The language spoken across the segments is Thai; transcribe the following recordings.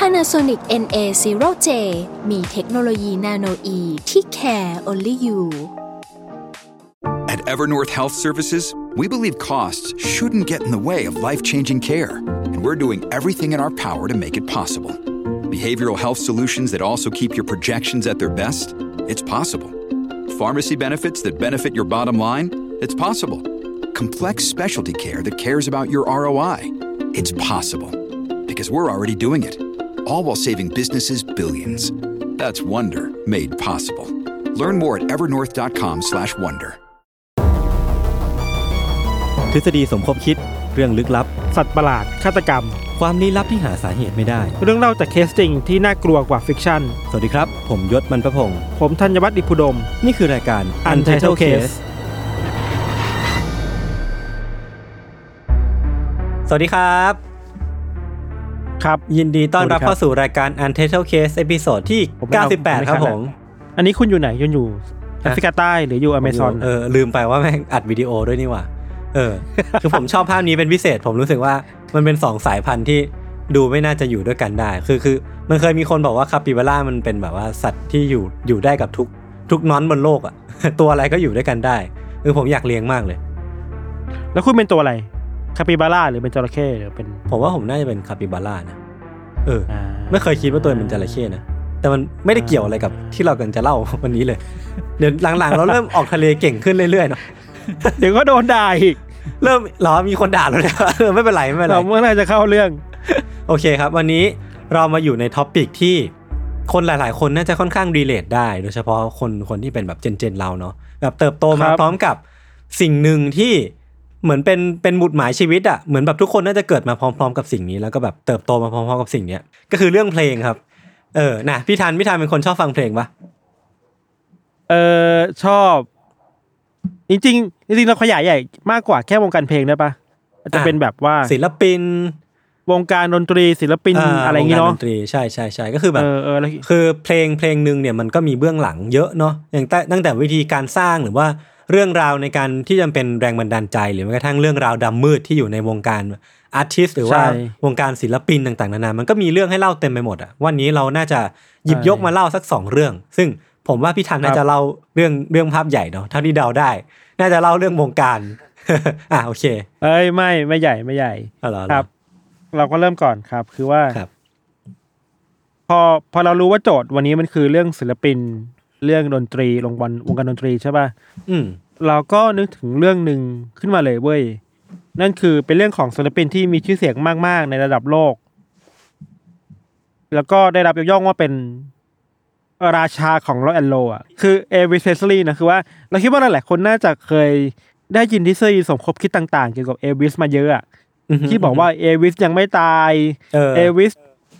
Panasonic NA0J มีเทคโนโลยีนาโนอีที่ care only you At Evernorth Health Services, we believe costs shouldn't get in the way of life changing care, and we're doing everything in our power to make it possible. Behavioral health solutions that also keep your projections at their best? It's possible. Pharmacy benefits that benefit your bottom line? It's possible. Complex specialty care that cares about your ROI? It's possible. Because we're already doing it, All while saving businesses billions. That's Wonder made possible. Learn more at evernorth.com/wonder. ทฤษฎีสมคบคิดเรื่องลึกลับ สัตว์ประหลาดฆาตกรรม ความลี้ลับที่หาสาเหตุไม่ได้ เรื่องเล่าจากเคสจริงที่น่ากลัวกว่า fiction สวัสดีครับ ผมยชญ์ บรรพพงศ์ผมธัญวัฒน์อิพภูดม นี่คือรายการ Untitled Case สวัสดีครับ ครับ ยินดีต้อนรับสวัสดีครับเข้าสู่รายการ Untitled Case เอพิโซดที่ผมไม่เอาผมไม่98 ครับทันผแล้วมอันนี้คุณอยู่ไหนคุณอยู่แอฟริกาใต้หรืออยู่อเมซอนเออลืมไปว่าแม่งอัดวิดีโอด้วยนี่หว่าเออ คือผมชอบภาพนี้เป็นพิเศษ ผมรู้สึกว่ามันเป็นสองสายพันธุ์ที่ดูไม่น่าจะอยู่ด้วยกันได้ คือคือมันเคยมีคนบอกว่าคาปิบาร่ามันเป็นแบบว่าสัตว์ที่อยู่อยู่ได้กับทุกทุกน้อนบนโลกอะตัวอะไรก็อยู่ด้วยกันได้คือผมอยากเลี้ยงมากเลย แล้วคุณเป็นตัวอะไร คาปิบาร่าหรือเป็นจระเข้หรือเป็นผมว่าผมน่าจะเป็นคาปิบาร่านะเอออ่าไม่เคยคิดว่าตัวเองเป็นจระเข้นะแต่มันไม่ได้เกี่ยวอะไรกับที่เรากำลังจะเล่าวันนี้เลย เดี๋ยวหลังๆ เราเริ่มออกทะเลเก่งขึ้นเรื่อยๆเนาะเดี๋ยวก็โดนด่าอีกเริ่มเหรอมีคนด่าแล้วเนี่ยเออไม่เป็นไรไม่เป็นไร เราเมื่อไหรจะเข้าเรื่อง โอเคครับ วันนี้เรามาอยู่ใน topic ที่คนหลายๆ คนน่าจะค่อนข้าง relate ได้ โดยเฉพาะคนคนที่เป็นแบบ gen gen เราเนาะแบบเติบโตมาครับ พร้อมกับสิ่งหนึ่งที่ เหมือนเป็นเป็นหมุดหมายชีวิตอะเหมือนแบบทุกคนน่าจะเกิดมาพร้อม ๆ กับสิ่งนี้แล้วก็แบบเติบโตมาพร้อมๆกับสิ่งเนี้ยก็คือเรื่องเพลงครับ เออนะพี่ธันพี่ธันเป็นคนชอบฟังเพลงปะเออชอบ จริงๆจริงๆเราขยายใหญ่มากกว่าแค่วงการเพลงได้ปะอาจจะเป็นแบบว่าศิลปิน วงการดนตรีศิลปินอะไรอย่างงี้วกเนาะดนตรีใช่ใช่ใช่ก็คือแบบเออเออแล้วคือเพลงเพลงหนึ่งเนี่ยมันก็มีเบื้องหลังเยอะเนาะอย่างแต่ตั้งแต่วิธีการสร้างหรือว่า เรื่องราวในการที่จะเป็นแรงบันดาลใจ หรือแม้กระทั่งเรื่องราวดำมืดที่อยู่ในวงการอาร์ติสหรือว่าใช่วงการศิลปินต่างๆนานามันก็มีเรื่องให้เล่าเต็มไปหมดอะวันนี้เราน่าจะหยิบใช่ยกมาเล่าสักสองเรื่อง ซึ่งผมว่าพี่ทันน่าครับจะเล่าเรื่องเรื่องภาพใหญ่เนาะเท่าที่เดาได้ น่าจะเล่าเรื่องวงการอะโอเค เอ้ยไม่ไม่ใหญ่ไม่ใหญ่เอาเหรอครับ เราก็เริ่มก่อนครับ คือว่าครับพอพอเรารู้ว่าโจทย์วันนี้มันคือเรื่องศิลปิน เรื่องดนตรีวงวันวงการดนตรีใช่ป่ะอืมเราก็นึกถึงเรื่องหนึ่งขึ้นมาเลยเว้ยนั่นคือเป็นเรื่องของศิลปินที่มีชื่อเสียงมาก ๆ ในระดับโลก แล้วก็ได้รับยกย่องว่าเป็นราชาของโรแอนโลอะคือเอวิสเพสลีย์นะคือว่าเราคิดว่าหลายๆคนน่าจะเคยได้ยินทฤษฎีสมคบคิดต่าง ๆ เกี่ยวกับเอวิสมาเยอะอะที่บอกว่าเอวิสยังไม่ตายเออเอวิส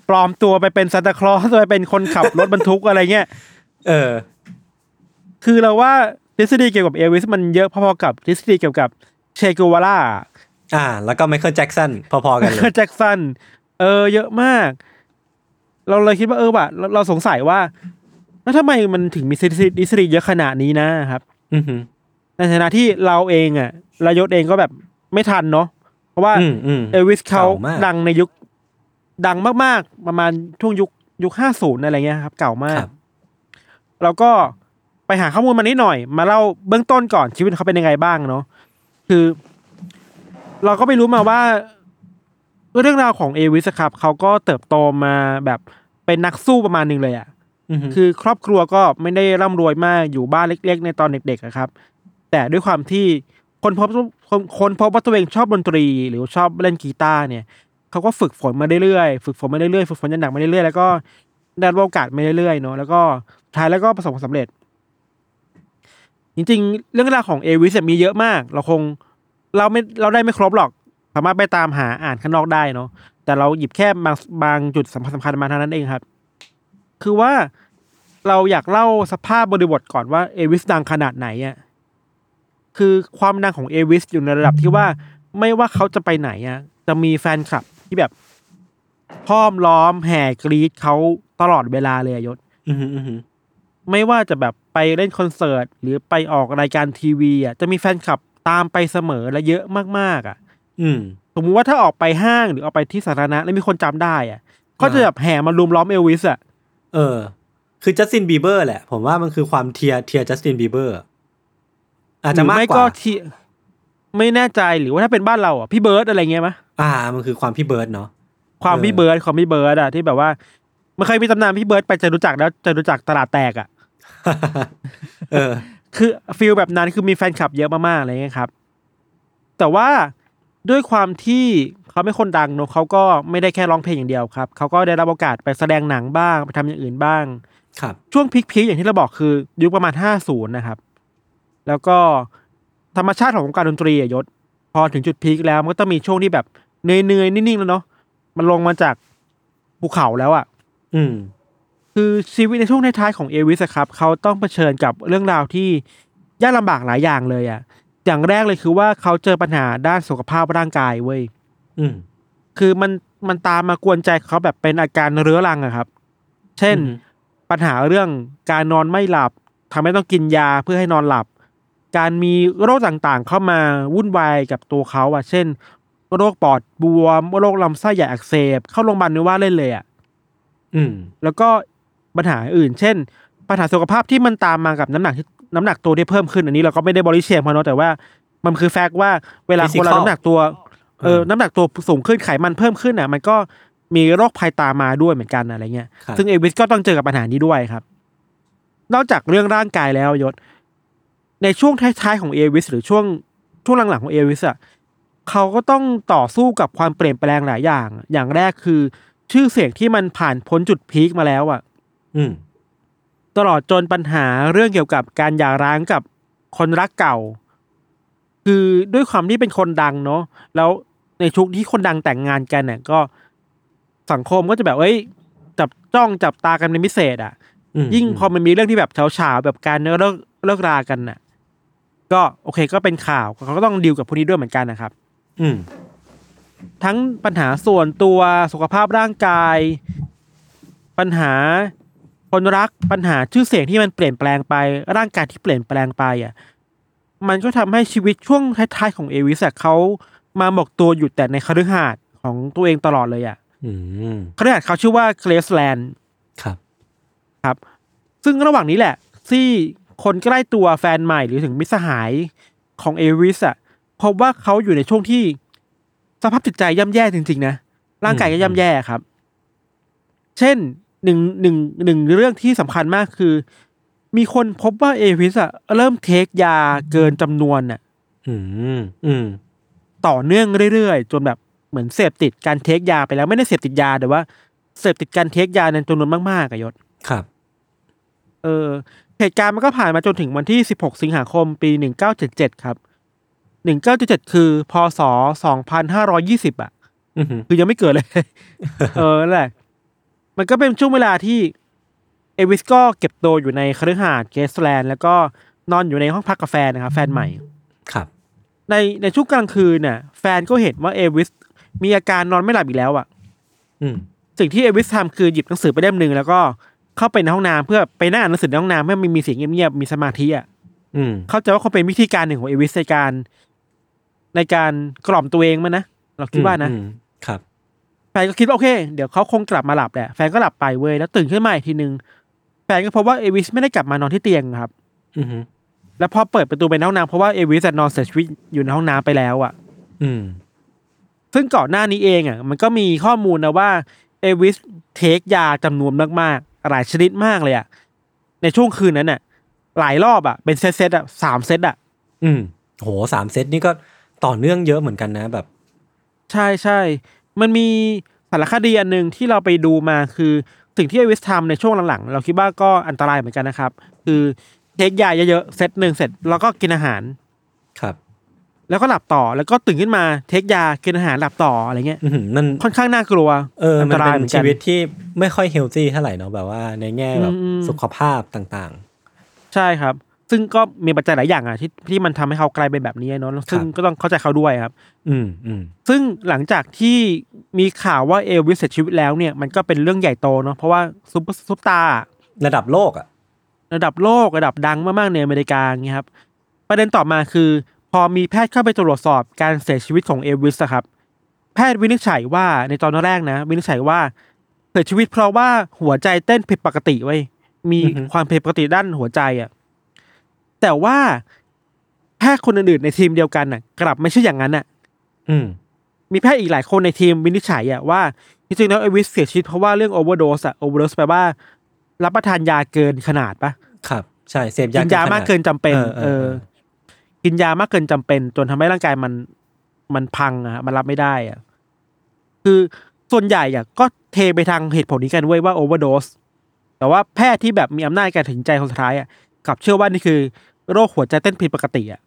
ปลอมตัวไปเป็นซานตาคลอสไปเป็นคนขับรถบรรทุกอะไรเงี้ย เออ คือเราว่าทฤษฎีเกี่ยวกับเอวิสมันเยอะพอๆกับทฤษฎีเกี่ยวกับเชกูวาร่าอ่า แล้วก็ไมเคิลแจ็กสันพอๆกันเลยแจ็คสันเออ เยอะมาก เราเลยคิดว่าเออว่ะเราเราสงสัยว่าแล้วทำไมมันถึงมีทฤษฎีทฤษฎีเยอะขนาดนี้นะครับอือหือในฐานะที่เราเองอะรายศเองก็แบบไม่ทันเนาะเพราะว่าอืมอืมเอลวิสเขาเก่ามากดังในยุคดังมากๆ ประมาณช่วงยุคยุคห้าศูนย์อะไรเงี้ยครับ เก่ามากครับ เราก็ไปหาข้อมูลมานิดหน่อย มาเล่าเบื้องต้นก่อนชีวิตเขาเป็นยังไงบ้างเนาะคือ เราก็ไปรู้มาว่าเรื่องราวของเอวิสครับเขาก็เติบโตมาแบบเป็นนักสู้ประมาณหนึ่งเลยอะอือหือคือครอบครัวก็ไม่ได้ร่ำรวยมากอยู่บ้านเล็ก ๆ ในตอนเด็กๆอะครับ แต่ด้วยความที่คนพบคนคนพบว่าตัวเองชอบดนตรี หรือชอบเล่นกีตาร์เนี่ยเขาก็ฝึกฝนมาเรื่อยๆฝึกฝนมาเรื่อยๆฝึกฝนจนหนักมาเรื่อยๆแล้วก็ ได้รับโอกาสมาเรื่อยๆเนาะแล้วก็ท้ายแล้วก็ประสบความสำเร็จ จริงๆ เรื่องราวของเอวิสมีเยอะมาก เราคงเราไม่เราได้ไม่ครบหรอก สามารถไปตามหาอ่านข้างนอกได้เนาะแต่เราหยิบแค่บางบางจุดสำคัญสำคัญมาเท่านั้นเองครับ คือว่าเราอยากเล่าสภาพบริบทก่อนว่าเอวิสดังขนาดไหนอะคือความดังของเอวิสอยู่ในระดับที่ว่าไม่ว่าเขาจะไปไหนอะจะมีแฟนคลับที่แบบห้อมล้อมแห่กรี๊ดเขา ตลอดเวลาเลยอะยชญ์อือหืออือหือไม่ว่าจะแบบไปเล่นคอนเสิร์ต หรือไปออกรายการทีวีอะจะมีแฟนคลับตามไปเสมอและเยอะมากๆอะ อืมสมมติว่าถ้าออกไปห้างหรือออกไปที่สาธารณะแล้วมีคนจำได้อะ ก็จะแบบแห่มารุมล้อมเอลวิสอะ เออ คือจัสตินบีเบอร์แหละ ผมว่ามันคือความ tier tier จัสตินบีเบอร์อาจจะมากหรืไม่กว่าที่ไม่แน่ใจหรือว่าถ้าเป็นบ้านเราอะพี่เบิร์ดอะไรเงี้ยมะอ่า มันคือความพี่เบิร์ดเนาะความเออพี่เบิร์ดความพี่เบิร์ดอะที่แบบว่า มันเคยมีตำนานพี่เบิร์ดไปจะรู้จักแล้วจะรู้จักตลาดแตกอะเออ คือ feel แบบนั้นคือมีแฟนคลับเยอะมากๆอะไรเงี้ยครับ แต่ว่าด้วยความที่เขาเป็นคนดังเนอะเขาก็ไม่ได้แค่ร้องเพลงอย่างเดียวครับ เขาก็ได้รับโอกาสไปแสดงหนังบ้างไปทำอย่างอื่นบ้าง ครับ ช่วง peak ๆอย่างที่เราบอกคือ ยุคประมาณห้าศูนย์นะครับ แล้วก็ธรรมชาติของวงการดนตรีอะยศ พอถึงจุดพีคแล้วมันก็ต้องมีช่วงที่แบบเหนื่อยๆนิ่งๆแล้วเนาะมันลงมาจากภูเขาแล้วอะ อืม คือชีวิตในช่วงท้ายๆของเอวิสอะครับ เขาต้องเผชิญกับเรื่องราวที่ยากลำบากหลายอย่างเลยอะอย่างแรกเลยคือว่าเขาเจอปัญหาด้านสุขภาพร่างกายเว้ยอืม คือมันมันตามมากวนใจเขาแบบเป็นอาการเรื้อรังอะครับ เช่นอือฮึปัญหาเรื่องการนอนไม่หลับทำให้ต้องกินยาเพื่อให้นอนหลับ การมีโรคต่างๆ เข้ามาวุ่นวายกับตัวเขาอะเช่น โรคปอดบวม โรคลำไส้ใหญ่อักเสบ เข้าโรงพยาบาลนึกว่าเล่นเลยอะ อืมแล้วก็ปัญหาอื่น เช่น ปัญหาสุขภาพที่มันตามมากับน้ำหนักที่น้ำหนักตัวที่เพิ่มขึ้นอันนี้เราก็ไม่ได้บริเชียมพอเนอะแต่ว่ามันคือแฟกต์ว่าเวลาคนเรา Physical น้ำหนักตัวเอออืมน้ำหนักตัวสูงขึ้นไขมันเพิ่มขึ้นอะ มันก็มีโรคภัยตามมาด้วยเหมือนกันอะไรเงี้ยครับซึ่งเอวิสก็ต้องเจอกับปัญหานี้ด้วยครับ นอกจากเรื่องร่างกายแล้วยศ ในช่วงท้ายๆของเอวิสหรือช่วงช่วงหลังๆของเอวิสอะเขาก็ต้องต่อสู้กับความเปลี่ยนแปลงหลายอย่าง อย่างแรกคือ ชื่อเสียงที่มันผ่านพ้นจุดพีคมาแล้วอะ อืม ตลอดจนปัญหาเรื่องเกี่ยวกับการหย่าร้างกับคนรักเก่า คือด้วยความที่เป็นคนดังเนาะแล้วในชุกที่คนดังแต่งงานกันเนี่ยก็สังคมก็จะแบบเอ้ย จับจ้องจับตากันเป็นพิเศษอะอืมยิ่งพอมันมีเรื่องที่แบบเฉาๆแบบการเลิกเลิกรากันน่ะ ก็โอเคก็เป็นข่าวเขาก็ต้องดีลกับพวกนี้ด้วยเหมือนกันนะครับ อืม ทั้งปัญหาส่วนตัวสุขภาพร่างกาย ปัญหาคนรักปัญหาชื่อเสียงที่มันเปลี่ยนแปลงไป ร่างกายที่เปลี่ยนแปลงไปอะมันก็ทำให้ชีวิตช่วงท้ายๆของเอวิสอะเขามาหมกตัวอยู่แต่ในคฤหาสน์ของตัวเองตลอดเลยอะอืมคฤหาสน์เขาชื่อว่าเกรสแลนด์ครับ ครับ ซึ่งระหว่างนี้แหละ ที่คนใกล้ตัวแฟนใหม่หรือถึงมิตรสหายของเอวิสอะพบว่าเขาอยู่ในช่วงที่ สภาพจิตใจย่ำแย่จริง ๆ นะ ร่างกายก็ย่ำแย่ครับ เช่นหนึ่งหนึ่งหนึ่งเรื่องที่สำคัญมากคือ มีคนพบว่าเอวิสอะเริ่มเทคยาเกินจำนวนน่ะอืมอืมต่อเนื่องเรื่อยๆ จนแบบเหมือนเสพติดการเทคยาไปแล้วไม่ได้เสพติดยาแต่ว่าเสพติดการเทคยาในจำนวนมากๆอะยศครับ เออเหตุการณ์มันก็ผ่านมาจนถึงวันที่ 16 สิงหาคมปี 1977 ครับ 1977คือพศ2520อะอือหือคือยังไม่เกิดเลย เออนั่นแหละ มันก็เป็นช่วงเวลาที่ เอลวิสก็เก็บตัวอยู่ในคฤหาสน์เกรซแลนด์แล้วก็นอนอยู่ในห้องพักกับแฟนนะครับแฟนใหม่ ครับ ในในช่วงกลางคืนน่ะแฟนก็เห็นว่าเอลวิสมีอาการนอนไม่หลับอีกแล้วอะ อืมสิ่งที่เอลวิสทำคือหยิบหนังสือไปเล่มหนึ่งแล้วก็เข้าไปในห้องน้ำเพื่อไปนั่งอ่านหนังสือในห้องน้ำให้มันมีเสียงเงียบๆมีสมาธิอะอืมเข้าใจว่าคงเป็นวิธีการหนึ่งของเอลวิสในการ ในการกล่อมตัวเองมันนะเราคิดว่านะอืมครับแฟนก็คิดว่าโอเค เดี๋ยวเขาคงกลับมาหลับแหละแฟนก็หลับไปเว้ยแล้วตื่นขึ้นมาอีกทีนึงแฟนก็พบว่าเอวิสไม่ได้กลับมานอนที่เตียงครับ อือหือแล้วพอเปิดประตูไปในห้องน้ำเพราะว่าเอวิสอะนอนเสียชีวิตอยู่ในห้องน้ำไปแล้วอะ อืม ซึ่งก่อนหน้านี้เองอะ มันก็มีข้อมูลนะว่าเอวิสเทคยาจำนวนมากๆ หลายชนิดมากเลยอะในช่วงคืนนั้นอะ หลายรอบอะเป็นเซตเซตๆอะสามเซตอะ อืม โหสามเซตนี่ก็ ต่อเนื่องเยอะเหมือนกันนะแบบ ใช่ใช่ มันมีสารคดีอันหนึ่งที่เราไปดูมาคือสิ่งที่เอวิสทำในช่วงหลังๆ เราคิดว่าก็อันตรายเหมือนกันนะครับ คือเทคยาเยอะๆเซตหนึ่งเสร็จแล้วก็กินอาหารครับ แล้วก็หลับต่อแล้วก็ตื่นขึ้นมาเทคยากินอาหารหลับต่ออะไรเงี้ยอื้อหือมันค่อนข้างน่ากลัวเออมันตราเป็ยเหนมือนชีกันวิตที่ไม่ค่อยเฮลตี้เท่าไหร่เนาะแบบว่าในแง่แบบอืมสุขภาพต่างใช่ครับ ซึ่งก็มีปัจจัยหลายอย่างอะที่ที่มันทำให้เขากลายเป็นแบบนี้เนาะซึ่งก็ต้องเข้าใจเขาด้วยครับๆอืมอืมซึ่งหลังจากที่มีข่าวว่าเอลวิสเสียชีวิตแล้วเนี่ยมันก็เป็นเรื่องใหญ่โตเนาะเพราะว่าซุปเปอร์ซุปตาร์ระดับโลกอะ ระดับโลกระดับดังมากๆในอเมริกาอย่างเงี้ยครับ ประเด็นต่อมาคือ พอมีแพทย์เข้าไปตรวจสอบการเสียชีวิตของเอลวิสอะครับแพทย์วินิจฉัยว่าในตอนแรกนะ วินิจฉัยว่าเสียชีวิตเพราะว่าหัวใจเต้นผิดปกติเว้ยมีอือฮึความผิดปกติด้านหัวใจอะ แต่ว่าแพทย์คนอื่นๆในทีมเดียวกันน่ะ กลับไม่ใช่อย่างนั้นน่ะ อืม มีแพทย์อีกหลายคนในทีมวินิจฉัยอะว่าจริงๆแล้วเอลวิสเสียชีวิตเพราะว่าเรื่อง overdose อะ overdose แปลว่า รับประทานยาเกินขนาดปะครับ ใช่เสพยากินยามากเกินจำเป็นเออเออเออ กินยามากเกินจำเป็น จนทำให้ร่างกายมันมันพังอะมันรับไม่ได้อะคือส่วนใหญ่อะก็เทไปทางเหตุผลนี้กันเว้ยว่าโอเวอร์โดสแต่ว่าแพทย์ที่แบบมีอำนาจการตัดสินใจคนสุดท้ายอะกลับเชื่อว่านี่คือ โรคหัวใจเต้นผิดปกติอะ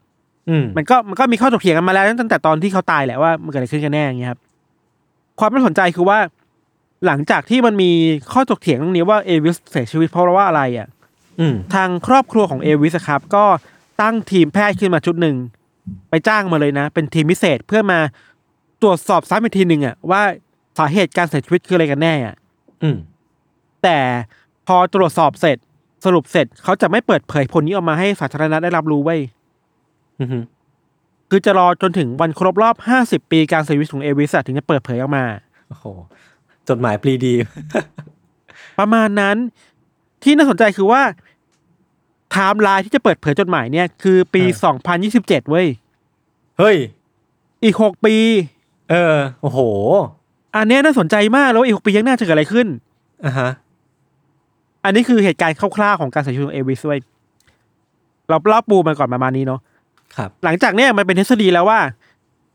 อืมมันก็มันก็มีข้อถกเถียงกันมาแล้วตั้งแต่ตอนที่เขาตายแหละว่ามันเกิดอะไรขึ้นกันแน่อย่างเงี้ยครับ ความน่าสนใจคือว่า หลังจากที่มันมีข้อถกเถียงเรื่องนี้ว่าเอวิสเสียชีวิตเพราะว่าอะไรอะอืมทางครอบครัวของเอวิสอะครับ ก็ตั้งทีมแพทย์ขึ้นมาชุดหนึ่งไปจ้างมาเลยนะ เป็นทีมพิเศษเพื่อมาตรวจสอบซ้ำอีกทีหนึ่งอะว่าสาเหตุการเสียชีวิตคืออะไรกันแน่อะอืมแต่พอตรวจสอบเสร็จ สรุปเสร็จเขาจะไม่เปิดเผยผลนี้ออกมาให้สาธารณะได้รับรู้ไว้ยอืมคือจะรอจนถึงวันครบรอบ50ปีการเสียชีวิตของเอวิสอะถึงจะเปิดเผยออกมา โอ้โห จดหมายปรีดี ประมาณนั้น ที่น่าสนใจคือว่าไทม์ไลน์ที่จะเปิดเผยจดหมายเนี่ย คือปีเออ2027เว้ย เฮ้ย อีก6ปี เออ โอ้โห อันเนี้ยน่าสนใจมากแล้วว่าอีก6ปียังน่าจะเกิดอะไรขึ้นอะฮะ อันนี้คือเหตุการณ์คร่าวๆของการเสียชีวิตของเอลวิสเว้ยเราเล่าปูมาก่อนประมาณนี้เนาะครับ หลังจากเนี้ยมันเป็นทฤษฎีแล้วว่า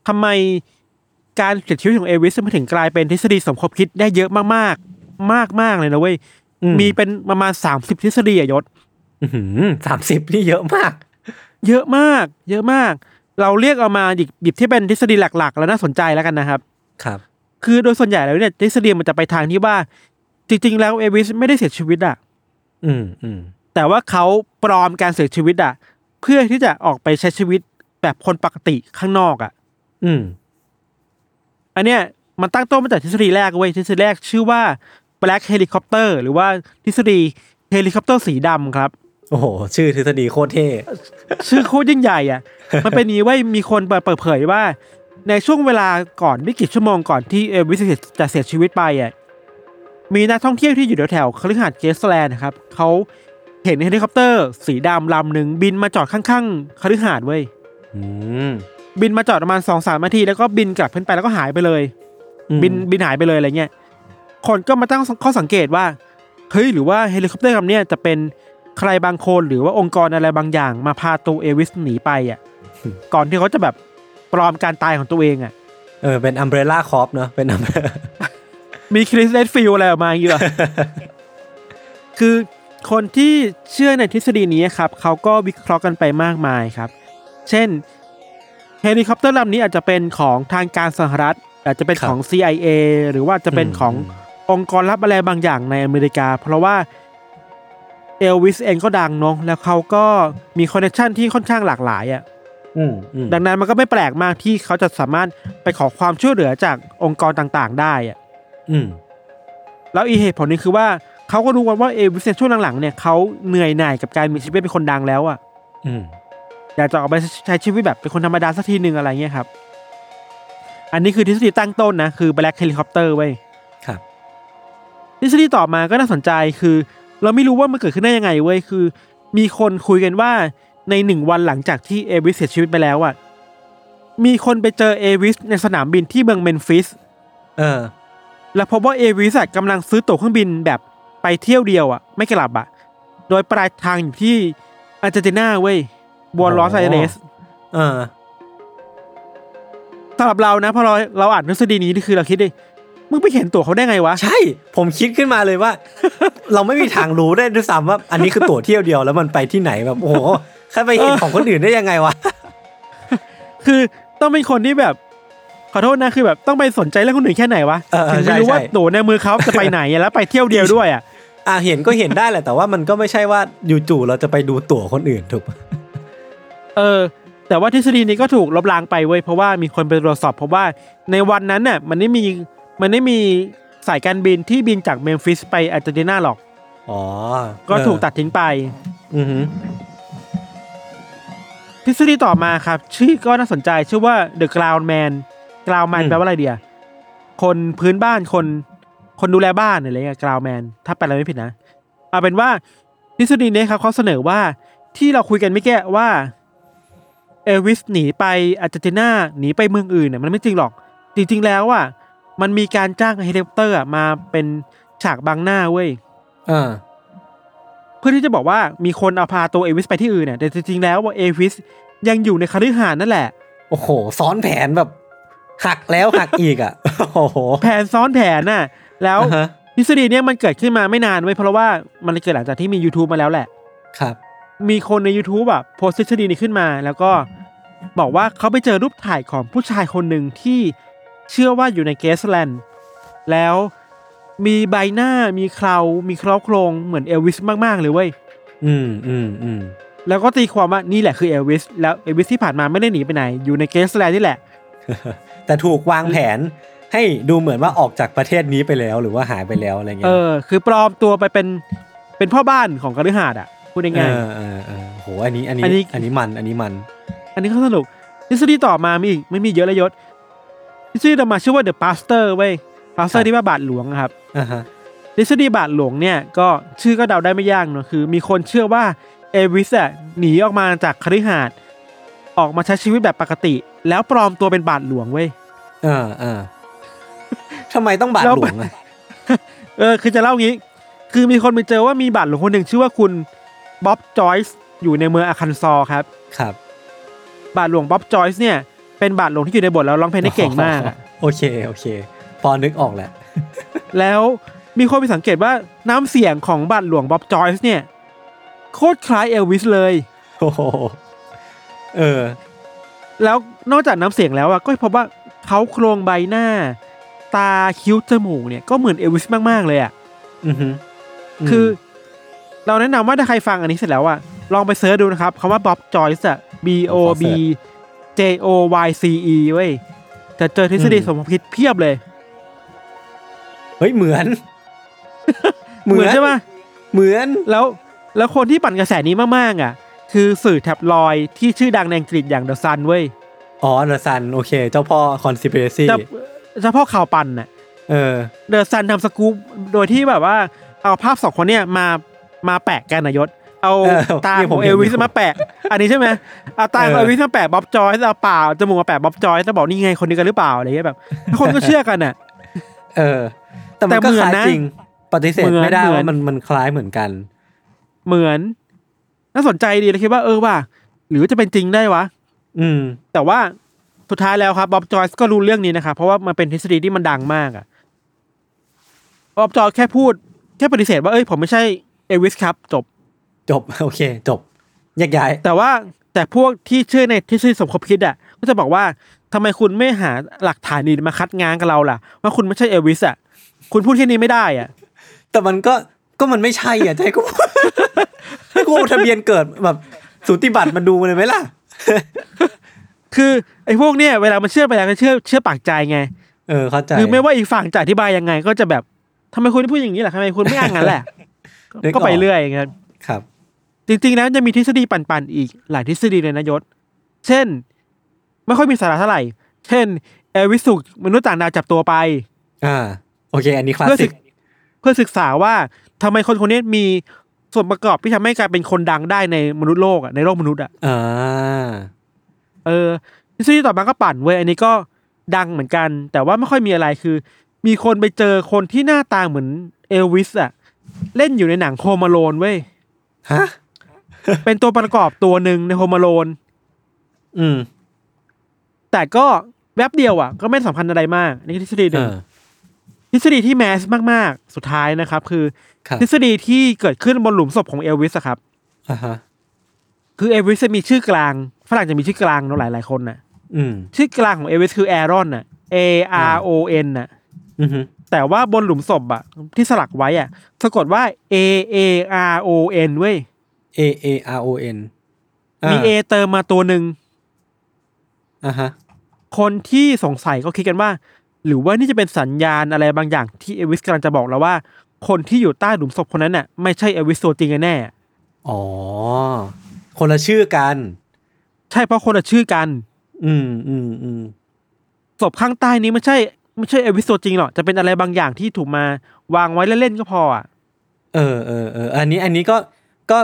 ทำไมการเสียชีวิตของเอลวิสมันถึงกลายเป็นทฤษฎีสมคบคิดได้เยอะมากๆ มากๆเลยนะเว้ยอืมมีเป็นประมาณ30ทฤษฎีอะยศสามสิบนี่เยอะมาก เยอะมาก เยอะมาก เราเรียกเอามาหยิบหยิบที่เป็นทฤษฎีหลัก ๆ แล้วน่าสนใจแล้วกันนะครับ ครับ คือโดยส่วนใหญ่แล้วเนี่ยทฤษฎีมันจะไปทางที่ว่า จริงๆแล้วเอวิสไม่ได้เสียชีวิตอะอืมอืมแต่ว่าเขาปลอมการเสียชีวิตอะเพื่อที่จะออกไปใช้ชีวิตแบบคนปกติข้างนอกอะอืม อันเนี้ยมันตั้งต้นมาจากทฤษฎีแรกเว้ยทฤษฎีแรกชื่อว่า black helicopter หรือว่าทฤษฎีเฮลิคอปเตอร์สีดำครับ โอ้โห ชื่อทฤษฎีโคตรเท่ ชื่อโคตรยิ่งใหญ่อะ มันเป็นอย่างนี้เว้ยมีคนเปิดเผยว่า ในช่วงเวลาก่อนไม่กี่ชั่วโมงก่อนที่เอลวิสจะเสียชีวิตไปอะ มีนักท่องเที่ยวที่อยู่แถวๆคฤหาสน์เกรซแลนด์นะครับเขาเห็นเฮลิคอปเตอร์ สีดำลำหนึ่งบินมาจอดข้างๆคฤหาสน์เว้ยอืมบินมาจอดประมาณสองสามนาทีแล้วก็บินกลับขึ้นไปแล้วก็หายไปเลยอืมบินบินหายไปเลยอะไรเงี้ยคนก็มาตั้งข้อสังเกตว่าเฮ้ยหรือว่าเฮลิคอปเตอร์ลำเนี้ยจะเป็นใครบางคนหรือว่าองค์กรอะไรบางอย่างมาพาตัวเอลวิสหนีไปอะ ก่อนที่เขาจะแบบปลอมการตายของตัวเองอะเออเป็น Umbrella Corp เนาะเป็นอัม มี Chris Redfield อะไรออกมาอย่างเงี้ยคือคนที่เชื่อในทฤษฎีนี้ครับเขาก็วิเคราะห์กันไปมากมายครับ เช่นเฮลิคอปเตอร์ลำนี้อาจจะเป็นของทางการสหรัฐ อาจจะเป็นครับของ CIA หรือว่าจะเป็นอืมของอืมองค์กรลับอะไรบางอย่างในอเมริกา เพราะว่าเอลวิสเองก็ดังเนาะแล้วเขาก็มี connection ที่ค่อนข้างหลากหลายอะอืมอืมดังนั้นมันก็ไม่แปลกมากที่เขาจะสามารถไปขอความช่วยเหลือจากองค์กรต่างๆ ได้อะ อืมแล้วอีกเหตุผลหนึงคือว่าเขาก็รู้กันว่าเอวิสในช่วงหลังๆเนี่ยเขาเหนื่อยหน่ายกับการมีชีวิตเป็นคนดังแล้วอะ อืมอยากจะออกไปใช้ชีวิตแบบเป็นคนธรรมดาสักทีหนึ่งอะไรเงี้ยครับ อันนี้คือทฤษฎีตั้งต้นนะ คือ Black Helicopter เว้ยครับทฤษฎีต่อมาก็น่าสนใจคือ เราไม่รู้ว่ามันเกิดขึ้นได้ยังไงเว้ยคือ มีคนคุยกันว่าในหนึ่งวันหลังจากที่เอวิสเสียชีวิตไปแล้วอะมีคนไปเจอเอวิสในสนามบินที่เมืองเมนฟิส เออ แล้วพบว่าเอวิสอะกำลังซื้อตั๋วเครื่องบินแบบไปเที่ยวเดียวอะไม่กลับอะ โดยปลายทางอยู่ที่อาร์เจนตินาเว้ยบัวลอสไอเรสเออสำหรับเรานะพอเราเราอ่านทฤษฎีนี้นี่คือเราคิดดิมึงไปเห็นตั๋วเขาได้ไงวะ ใช่ ผมคิดขึ้นมาเลยว่า เราไม่มีทางรู้ได้ด้วยซ้ำว่า อันนี้คือตั๋วเที่ยวเดียวแล้วมันไปที่ไหนแบบโอ้โหแค่ไปเห็นของคนอื่นได้ยังไงวะ คือต้องเป็นคนที่แบบ ขอโทษนะคือแบบต้องไปสนใจเรื่องคนอื่นแค่ไหนวะเออเออถึงไม่รู้ใช่ว่าใช่โดในมือเขาจะไปไหนอะแล้วไปเที่ยวเดียวด้วยอะอะเห็นก็เห็นได้แหละแต่ว่ามันก็ไม่ใช่ว่าอยู่จู่เราจะไปดูตั๋วคนอื่นถูกปะเออ แต่ว่าทฤษฎีนี้ก็ถูกลบล้างไปเว้ยเพราะว่ามีคนไปตรวจสอบเพราะว่าในวันนั้นน่ะมันไม่มีมันไม่มีสายการบินที่บินจากเมมฟิสไปอาร์เจนตินาหรอกอ๋อก็ถูกตัดทิ้งไป อือหือทฤษฎีต่อมาครับ ชื่อก็น่าสนใจชื่อว่า The Ground Man Ground Man แปลว่าอะไรเดียคนพื้นบ้านคนคนดูแลบ้านอะไรเงี้ย Ground Man ถ้าแปลอะไรไม่ผิดนะเอาเป็นว่าทฤษฎีนี้ครับเขาเสนอว่าที่เราคุยกันเมื่อกี้ว่าเอลวิสหนีไปอาร์เจนตินาหนีไปเมืองอื่นเนี่ยมันไม่จริงหรอก จริงๆแล้วอะมันมีการจ้างเฮลิคอปเตอร์อะมาเป็นฉากบังหน้าเว้ยอ่าเพื่อที่จะบอกว่ามีคนเอาพาตัวเอวิสไปที่อื่นเนี่ยแต่จริงๆแล้วว่าเอวิสยังอยู่ในคฤหาสน์นั่นแหละ โอ้โห ซ้อนแผนแบบ หักแล้วหักอีกอะโอ้โหแผนซ้อนแผนน่ะ แล้วอ่าฮะทฤษฎีเนี้ยมันเกิดขึ้นมาไม่นานเว้ยเพราะว่ามันเกิดหลังจากที่มี YouTube มาแล้วแหละ ครับ มีคนใน YouTube อะโพสต์ทฤษฎีนี้ขึ้นมา แล้วก็บอกว่าเขาไปเจอรูปถ่ายของผู้ชายคนหนึ่งที่เชื่อว่าอยู่ในเกรซแลนด์แล้วมีใบหน้ามีเค้ามีเค้าโครงเหมือนเอลวิสมาก ๆ เลยเว้ย อืมอืมอืมแล้วก็ตีความว่านี่แหละคือเอลวิส แล้วเอลวิสที่ผ่านมาไม่ได้หนีไปไหน อยู่ในเกรซแลนด์นี่แหละ แต่ถูกวางแผนให้ดูเหมือนว่าออกจากประเทศนี้ไปแล้วหรือว่าหายไปแล้วอะไรเงี้เอ๋อคือปลอมตัวไปเป็นเป็นพ่อบ้านของคฤหาสน์อะพูดง่ายเออเออเออโหอันนี้อันนี้อันนี้อันนี้มันอันนี้มันๆอันนี้เขาสนุกทฤษฎีต่อมามีอีกไม่มีเยอะเลยยศทฤษฎีต่อมาชื่อว่า The Pastor เว้ย Pastor ครับที่ว่าบาทหลวงอะครับอ่าฮะทฤษฎีบาทหลวงเนี่ยก็ชื่อก็เดาได้ไม่ยากเนอะคือ มีคนเชื่อว่าเอวิสอะหนีออกมาจากคฤหาสน์ ออกมาใช้ชีวิตแบบปกติ แล้วปลอมตัวเป็นบาทหลวงเว้ยเออเออทำไมต้องบาทแล้วหลวงอะเออ คือจะเล่างี้ คือมีคนไปเจอว่ามีบาทหลวงคนหนึ่งชื่อว่าคุณบ๊อบจอยส์อยู่ในเมืองอาคันซอครับ ครับ บาทหลวงบ๊อบจอยส์เนี่ยเป็นบาทหลวงที่อยู่ในโบสถ์แล้วร้องเพลงได้เก่งมากอะโอเคโอเค พอนึกออกแหละ แล้วมีคนไปสังเกตว่าน้ำเสียงของบาทหลวงบ๊อบจอยส์เนี่ย โคตรคล้ายเอลวิสเลย โอ้โห เออ แล้วนอกจากน้ำเสียงแล้วอะก็พบว่าเค้าโครงใบหน้า ตาคิ้วจมูกเนี่ยก็เหมือนเอลวิสมาก ๆ เลยอะอือฮึคือ เราแนะนำว่าถ้าใครฟังอันนี้เสร็จแล้วอะลองไป search ดูนะครับคำว่าบ๊อบจอยส์อะ B O B J O Y C E เว้ยจะเจอทฤษฎีสมคบคิดเพียบเลย เฮ้ยเหมือน เหมือนใช่ปะเหมือนแล้วแล้วคนที่ปั่นกระแสนี้มากๆอะ คือสื่อแท็บลอยด์ที่ชื่อดังในอังกฤษอย่างเดอะซันเว้ย อ๋อเดอะซันโอเค เจ้าพ่อคอนซิเ r ซีจะเฉพาะข่าวปั่นน่ะเออเดอะซันทำสกู๊ปโดยที่แบบว่าเอาภาพสองคนเนี่ยมามาแปะกันนายศ เอาเออตานี่ขผอมงเห็เอนลวิสอยู่มาแปะ อันนี้ใช่ไหมเอาตาของเออเอลวิสมาแปะบ๊อบจอยส์เอาปากจมูกมาแปะบ๊อบจอยส์แล้วบอกนี่ไงคนนี้กันหรือเปล่าอะไรเงี้ยแบบคนก็เชื่อกันน่ะ เออ แต่มันแต่ก็เหมืคอนล้ายนะจริงปฏิเสธเหมือนไม่ได้เหมือนว่ามันมันคล้ายเหมือนกัน เหมือน น่าสนใจดีเลยคิดว่าเออว่า หรือจะเป็นจริงได้วะ อืม แต่ว่าสุดท้ายแล้วครับบ๊อบจอยส์ก็รู้เรื่องนี้นะครับเพราะว่ามันเป็นทฤษฎีที่มันดังมากอะบ๊อบจอยส์แค่พูดแค่ปฏิเสธว่าเอ้ยผมไม่ใช่เอลวิสครับ จบ จบ โอเค จบแยกย้าย แต่ว่าแต่พวกที่เชื่อในทฤษฎีสมคบคิดอะ ก็จะบอกว่าทำไมคุณไม่หาหลักฐานดีมาคัดง้างกับเราล่ะ ว่าคุณไม่ใช่เอลวิสอะ คุณพูดแค่นี้ไม่ได้อะ แต่มันก็ ก็มันไม่ใช่อะจะให้กูให้กูเอาทะเบียนเกิดแบบสูติบัตรมันดูเลยไหมล่ะ คือไอ้พวกเนี้ยเวลามันเชื่อไปแล้วก็เชื่อเชื่อปากใจไง เออเข้าใจคือไม่ว่าอีกฝั่งจะอธิบายยังไง ก็จะแบบทำไมคุณพูดอย่างนี้ล่ะทำไมคุณไม่อ่านงั้นแหละนึออก็ไปเรื่อยอย่างเงี้ยครับ จริงๆแล้วจะมีทฤษฎีปั่นๆอีกหลายทฤษฎีเลยนะยศ เช่น ไม่ค่อยมีสาระเท่าไหร่ เช่นเอลวิสถูกมนุษย์ต่างดาวจับตัวไป อ่า โอเค อันนี้คลาสเพื่อสิศึกกเพื่อศึกษาว่า ทำไมคนคนนี้มีส่วนประกอบที่ทำให้กลายเป็นคนดังได้ในมนุษย์โลกอะในโลกมนุษย์อะอ่าเออทฤษฎีต่อมาก็ปั่นเว้ยอันนี้ก็ดังเหมือนกัน แต่ว่าไม่ค่อยมีอะไรคือ มีคนไปเจอคนที่หน้าตาเหมือนเอลวิสอะเล่นอยู่ในหนัง Home Alone เว้ยฮะเป็นตัวประกอบตัวหนึ่งใน Home Alone อืม แต่ก็แวบเดียวอะ ก็ไม่สำคัญอะไรมากนี่คือทฤษฎีหเอนึ่งอทฤษฎีที่แมสมากๆ สุดท้ายนะครับ คือครับ ทฤษฎีที่เกิดขึ้นบนหลุมศพของเอลวิสอะครับอ่าฮะคือเอลวิสจะมีชื่อกลางฝรั่งจะมีชื่อกลางเนาะหลายหลายๆคนน่ะอืมชื่อกลางของเอวิสคือแอรอนน่ะ A R O N น่ะอือฮึแต่ว่าบนหลุมศพอะที่สลักไว้อะสะกดว่า A A R O N เว้ย A A R O N มี A เติมมาตัวหนึ่งอ่าฮะ คนที่สงสัยก็คิดกันว่า หรือว่านี่จะเป็นสัญญาณอะไรบางอย่างที่เอวิสกำลังจะบอกเราว่า คนที่อยู่ใต้หลุมศพคนนั้นน่ะไม่ใช่เอวิสตัวจริงแน่อ๋อ คนละชื่อกัน ใช่เพราะคนละชื่อกัน อืมอืมอืมศพข้างใต้นี้ไม่ใช่ ไม่ใช่เอวิสตัวจริงหรอกจะเป็นอะไรบางอย่างที่ถูกมาวางไว้เล่นๆก็พออะเออเออเอออันนี้อันนี้ก็ก็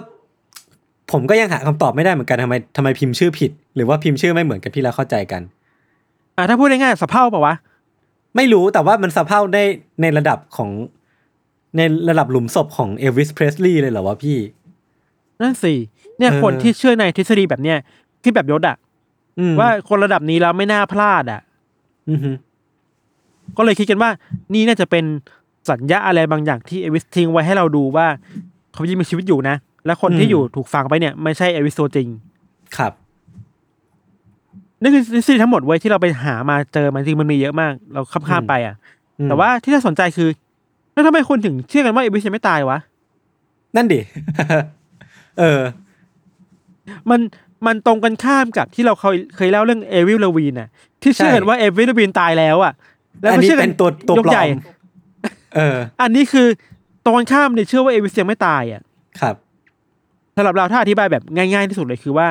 ผมก็ยังหาคำตอบไม่ได้เหมือนกันทำไมทำไมพิมพ์ชื่อผิด หรือว่าพิมพ์ชื่อไม่เหมือนกับที่เราเข้าใจกัน อะถ้าพูดง่ายๆสะเพร่าเปล่าวะ ไม่รู้แต่ว่ามันสะเพร่าได้ในระดับของ ในระดับหลุมศพของเอลวิสเพรสลีย์เลยเหรอวะพี่ นั่นสิเนี่ยเออคนที่เชื่อในทฤษฎีแบบเนี้ยที่แบบยศอะอืมว่าคนระดับนี้แล้วไม่น่าพลาดอะอือฮึก็เลยคิดกันว่า นี่น่าจะเป็นสัญญาอะไรบางอย่างที่เอวิสทิ้งไว้ให้เราดูว่า เขายังมีชีวิตอยู่นะ และคนที่อยู่ถูกฝังไปเนี่ย ไม่ใช่เอวิสตัวจริง ครับนี่คือทฤษฎีทั้งหมดไว้ยที่เราไปหามาเจอมันจริงมันมีเยอะมาก เราข้ามข้ามๆไปอะอืมแต่ว่าที่น่าสนใจคือ แล้วทำไมคนถึงเชื่อกันว่าเอวิสยังไม่ตายวะ นั่นดิ เออ มันมันตรงกันข้ามกับที่เราเคยเคยเล่าเรื่องเอวิลลวีนน่ะ ที่เชื่อกันใช่ว่าเอวิลลวีนตายแล้วอะ แล้วอันก็นี้เชื่อกัเป็นตัวตัวยกปลอใหญ่มเออ อันนี้คือตรงกันข้ามเนี่ยเชื่อว่าเอวิสยังไม่ตายอะ ครับสำหรับเราถ้าอธิบายแบบง่ายๆที่สุดเลยคือว่า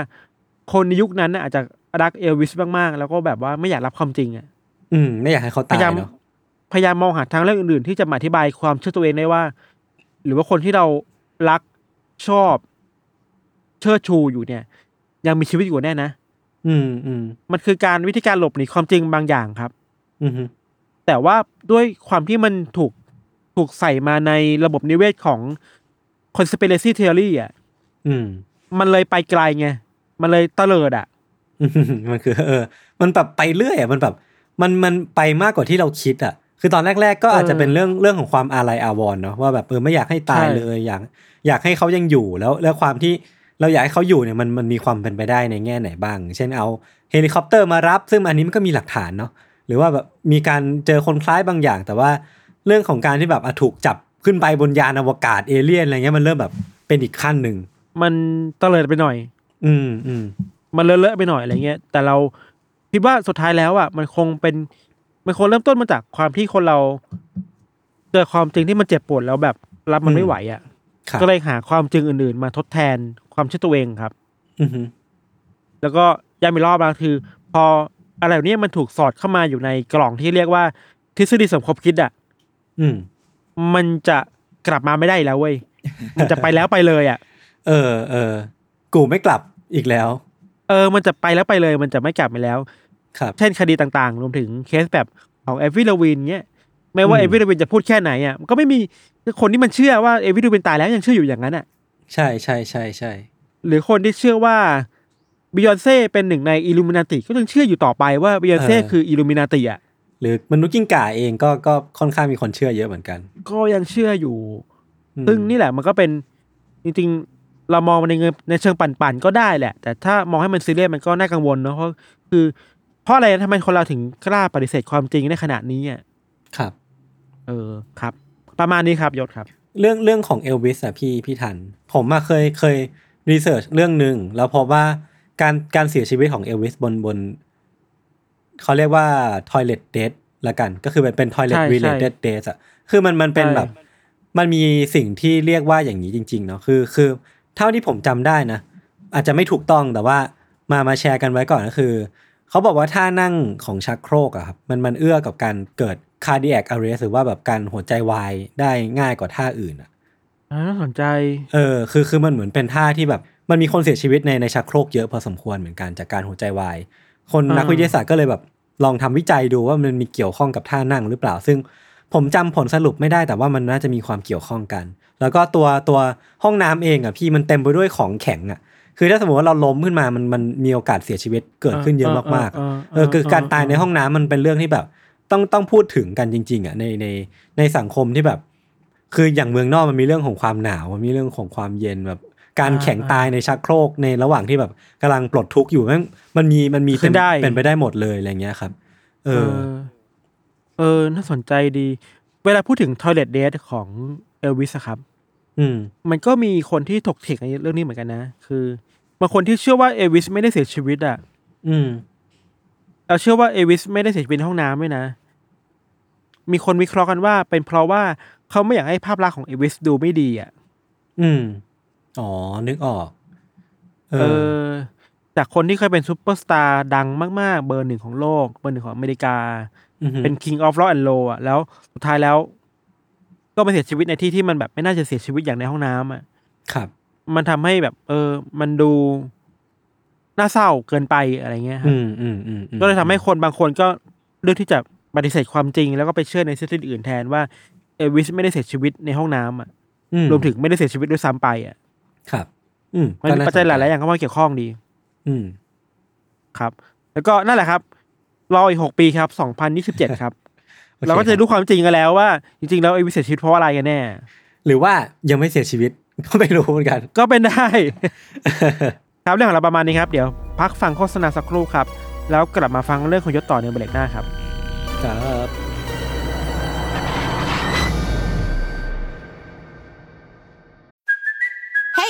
คนในยุคนั้นน่ะอาจจะรักเอลวิสมากๆ แล้วก็แบบว่าไม่อยากรับความจริงอะ อืม ไม่อยากให้เขาพตายยายามเนาะ พยายามมองหาทางเรื่องอื่นๆ ที่จะมาอธิบายความเชื่อตัวเองได้ว่า หรือว่าคนที่เรารักชอบเชิดชูอยู่เนี่ย ยังมีชีวิตอยู่แน่นะอืมอืมมันคือการวิธีการหลบหนีความจริงบางอย่างครับ อืมฮึแต่ว่าด้วยความที่มันถูกถูกใส่มาในระบบนิเวศของ conspiracy theory อะอืม มันเลยไปไกลไงมันเลยเตลิดอะอืมมันคือ เออ มันแบบไปเรื่อยอะมันแบบ มันมันไปมากกว่าที่เราคิดอะ คือตอนแรก ๆ ก็อาจจะเป็นเรื่องเรื่องของความอาลัยอาวรณ์เนาะว่าแบบเออไม่อยากให้ตายใช่เลยอยากอยากให้เขายังอยู่แล้วแล้วความที่เราอยากให้เขาอยู่เนี่ยมันมันมีความเป็นไปได้ในแง่ไหนบ้าง เช่นเอาเฮลิคอปเตอร์มารับ ซึ่งอันนี้มันก็มีหลักฐานเนาะหรือว่าแบบมีการเจอคนคล้ายบางอย่าง แต่ว่าเรื่องของการที่แบบอะถูกจับขึ้นไปบนยานอวกาศเอเลี่ยนอะไรเงี้ยมันเริ่มแบบเป็นอีกขั้นหนึ่งมันเตลิดไปหน่อย อืมอืมมันเลอะๆไปหน่อยอะไรเงี้ย แต่เราคิดว่าสุดท้ายแล้วอะมันคงเป็น มันคงเริ่มต้นมาจากความที่คนเราเจอความจริงที่มันเจ็บปวดแล้วแบบรับมันไม่ไหวอะครับก็เลยหาความจริงอื่นๆ มาทดแทนความเชื่อตัวเองครับ อือฮึแล้วก็ย้ำอีกรอบแล้วคือ พออะไรแบบนี้มันถูกสอดเข้ามาอยู่ในกล่องที่เรียกว่า ทฤษฎีสมคบคิดอะ อืม มันจะกลับมาไม่ได้อีกแล้วเว้ย มันจะไปแล้วไปเลยอะ เออเออ กูไม่กลับอีกแล้ว เออ มันจะไปแล้วไปเลย มันจะไม่กลับมาแล้วครับ เช่นคดีต่างๆ รวมถึงเคสแบบของเอวิลวินเนี้ยไม่ว่าอืมเอวิลวินจะพูดแค่ไหนอะมันก็ไม่มีคนที่มันเชื่อว่าเอวิลวินตายแล้วยังเชื่ออยู่อย่างนั้นอะ ใช่ใช่ใช่ใช่หรือคนที่เชื่อว่าบิยอนเซ่เป็นหนึ่งในอิลูมินาติก็ยังเชื่ออยู่ต่อไปว่าบิยอนเซ่คืออิลูมินาติอะหรือมนุษย์กิ้งก่าเองก็ก็ค่อนข้างมีคนเชื่อเยอะเหมือนกัน ก็ยังเชื่ออยู่อืมซึ่งนี่แหละมันก็เป็นจริงๆ เรามองมันในเชิงในเชิงปั่นๆก็ได้แหละ แต่ถ้ามองให้มันซีเรียสมันก็น่ากังวลเนอะเพราะคือ เพราะอะไรนะทำไมคนเราถึงกล้าปฏิเสธความจริงได้ขนาดนี้อะครับ เออครับ ประมาณนี้ครับยศครับ เรื่องเรื่องของเอลวิสอะพี่พี่ทัน ผมมาเคยเคยรีเสิร์ชเรื่องหนึ่งแล้วพบว่าการการเสียชีวิตของเอลวิสบนบนเขาเรียกว่า toilet death ละกัน ก็คือเป็นเป็น toilet ใช่ related death อะคือมันมันเป็นใช่แบบ มันมีสิ่งที่เรียกว่าอย่างนี้จริงๆเนาะคือคือ เท่าที่ผมจำได้นะ อาจจะไม่ถูกต้องแต่ว่ามามาแชร์กันไว้ก่อนก็คือ เขาบอกว่าท่านั่งของชักโครกอะครับมันมันเอื้อกับการเกิด cardiac arrest หรือว่าแบบการหัวใจวายได้ง่ายกว่าท่าอื่นอะอ่าน่าสนใจ เออคือคือมันเหมือนเป็นท่าที่แบบ มันมีคนเสียชีวิตในในชักโครกเยอะพอสมควรเหมือนกันจากการหัวใจวาย คนอ่านันักวิทยาศาสตร์ก็เลยแบบลองทำวิจัยดูว่ามันมีเกี่ยวข้องกับท่านั่งหรือเปล่า ซึ่งผมจำผลสรุปไม่ได้แต่ว่ามันน่าจะมีความเกี่ยวข้องกัน แล้วก็ตัวตัวห้องน้ำเองอะพี่มันเต็มไปด้วยของแข็งอะ คือถ้าสมมติว่าเราล้มขึ้นมามันมันมีโอกาสเสียชีวิตเกิดขึ้นเยอะมากๆเออเออเออเออคือการตายในห้องน้ำมันเป็นเรื่องที่แบบ ต้องต้องพูดถึงกันจริง ๆอะในในในสังคมที่แบบ คืออย่างเมืองนอกมันมีเรื่องของความหนาวมันมีเรื่องของความเย็นแบบการอ่าแข็งตายในชักโครกในระหว่างที่แบบกำลังปลดทุกข์อยู่แม่งมันมีมันมีขึ้นได้เป็นไปได้หมดเลยอะไรเงี้ยครับ เอเอออเออ น่าสนใจดี เวลาพูดถึง Toilet Date ของเอลวิสครับ อืม มันก็มีคนที่ถกเถียงในเรื่องนี้เหมือนกันนะ คือ บางคนที่เชื่อว่าเอลวิสไม่ได้เสียชีวิตอะ อืมเราเชื่อว่าเอลวิสไม่ได้เสียชีวิตในห้องน้ำด้วยนะ มีคนวิเคราะห์กันว่า เป็นเพราะว่าเขาไม่อยากให้ภาพลักษณ์ของเอลวิสดูไม่ดีอะ อืม อ๋อ นึกออกเออเอออ จากคนที่เคยเป็นซูเปอร์สตาร์ดังมาก ๆ เบอร์หนึ่งของโลก เบอร์หนึ่งของอเมริกาอือฮึเป็น King of Rock and Roll อะ แล้วสุดท้ายแล้ว ก็มาเสียชีวิตในที่ที่มันแบบไม่น่าจะเสียชีวิตอย่างในห้องน้ำอะ ครับ มันทำให้แบบ เออ มันดูน่าเศร้าเกินไปอะไรเงี้ยครับอืมอืมอืมอืมก็เลยทำให้คนบางคนก็เลือกที่จะปฏิเสธความจริง แล้วก็ไปเชื่อในทฤษฎีอื่นแทนว่าเอลวิสไม่ได้เสียชีวิตในห้องน้ำอะอืรวมถึงไม่ได้เสียชีวิตด้วยซ้ำไปอะ ครับ อืมมันมีปัจจัยหลาย ๆ อย่างเข้ามาเกี่ยวข้องดี อืม ครับ แล้วก็นั่นแหละครับรออีกหกปีครับสองพันยี่สิบเจ็ดครับโอเคเราก็จะรู้ความจริงกันแล้วว่า จริง ๆ แล้วเอลวิสเสียชีวิตเพราะอะไรกันแน่ หรือว่ายังไม่เสียชีวิต ก็ไม่รู้เหมือนกัน ก็เป็นได้ ครับเรื่องของเราประมาณนี้ครับ เดี๋ยวพักฟังโฆษณาสักครู่ครับ แล้วกลับมาฟังเรื่องของยศต่อในเบรกหน้าครับ ครับ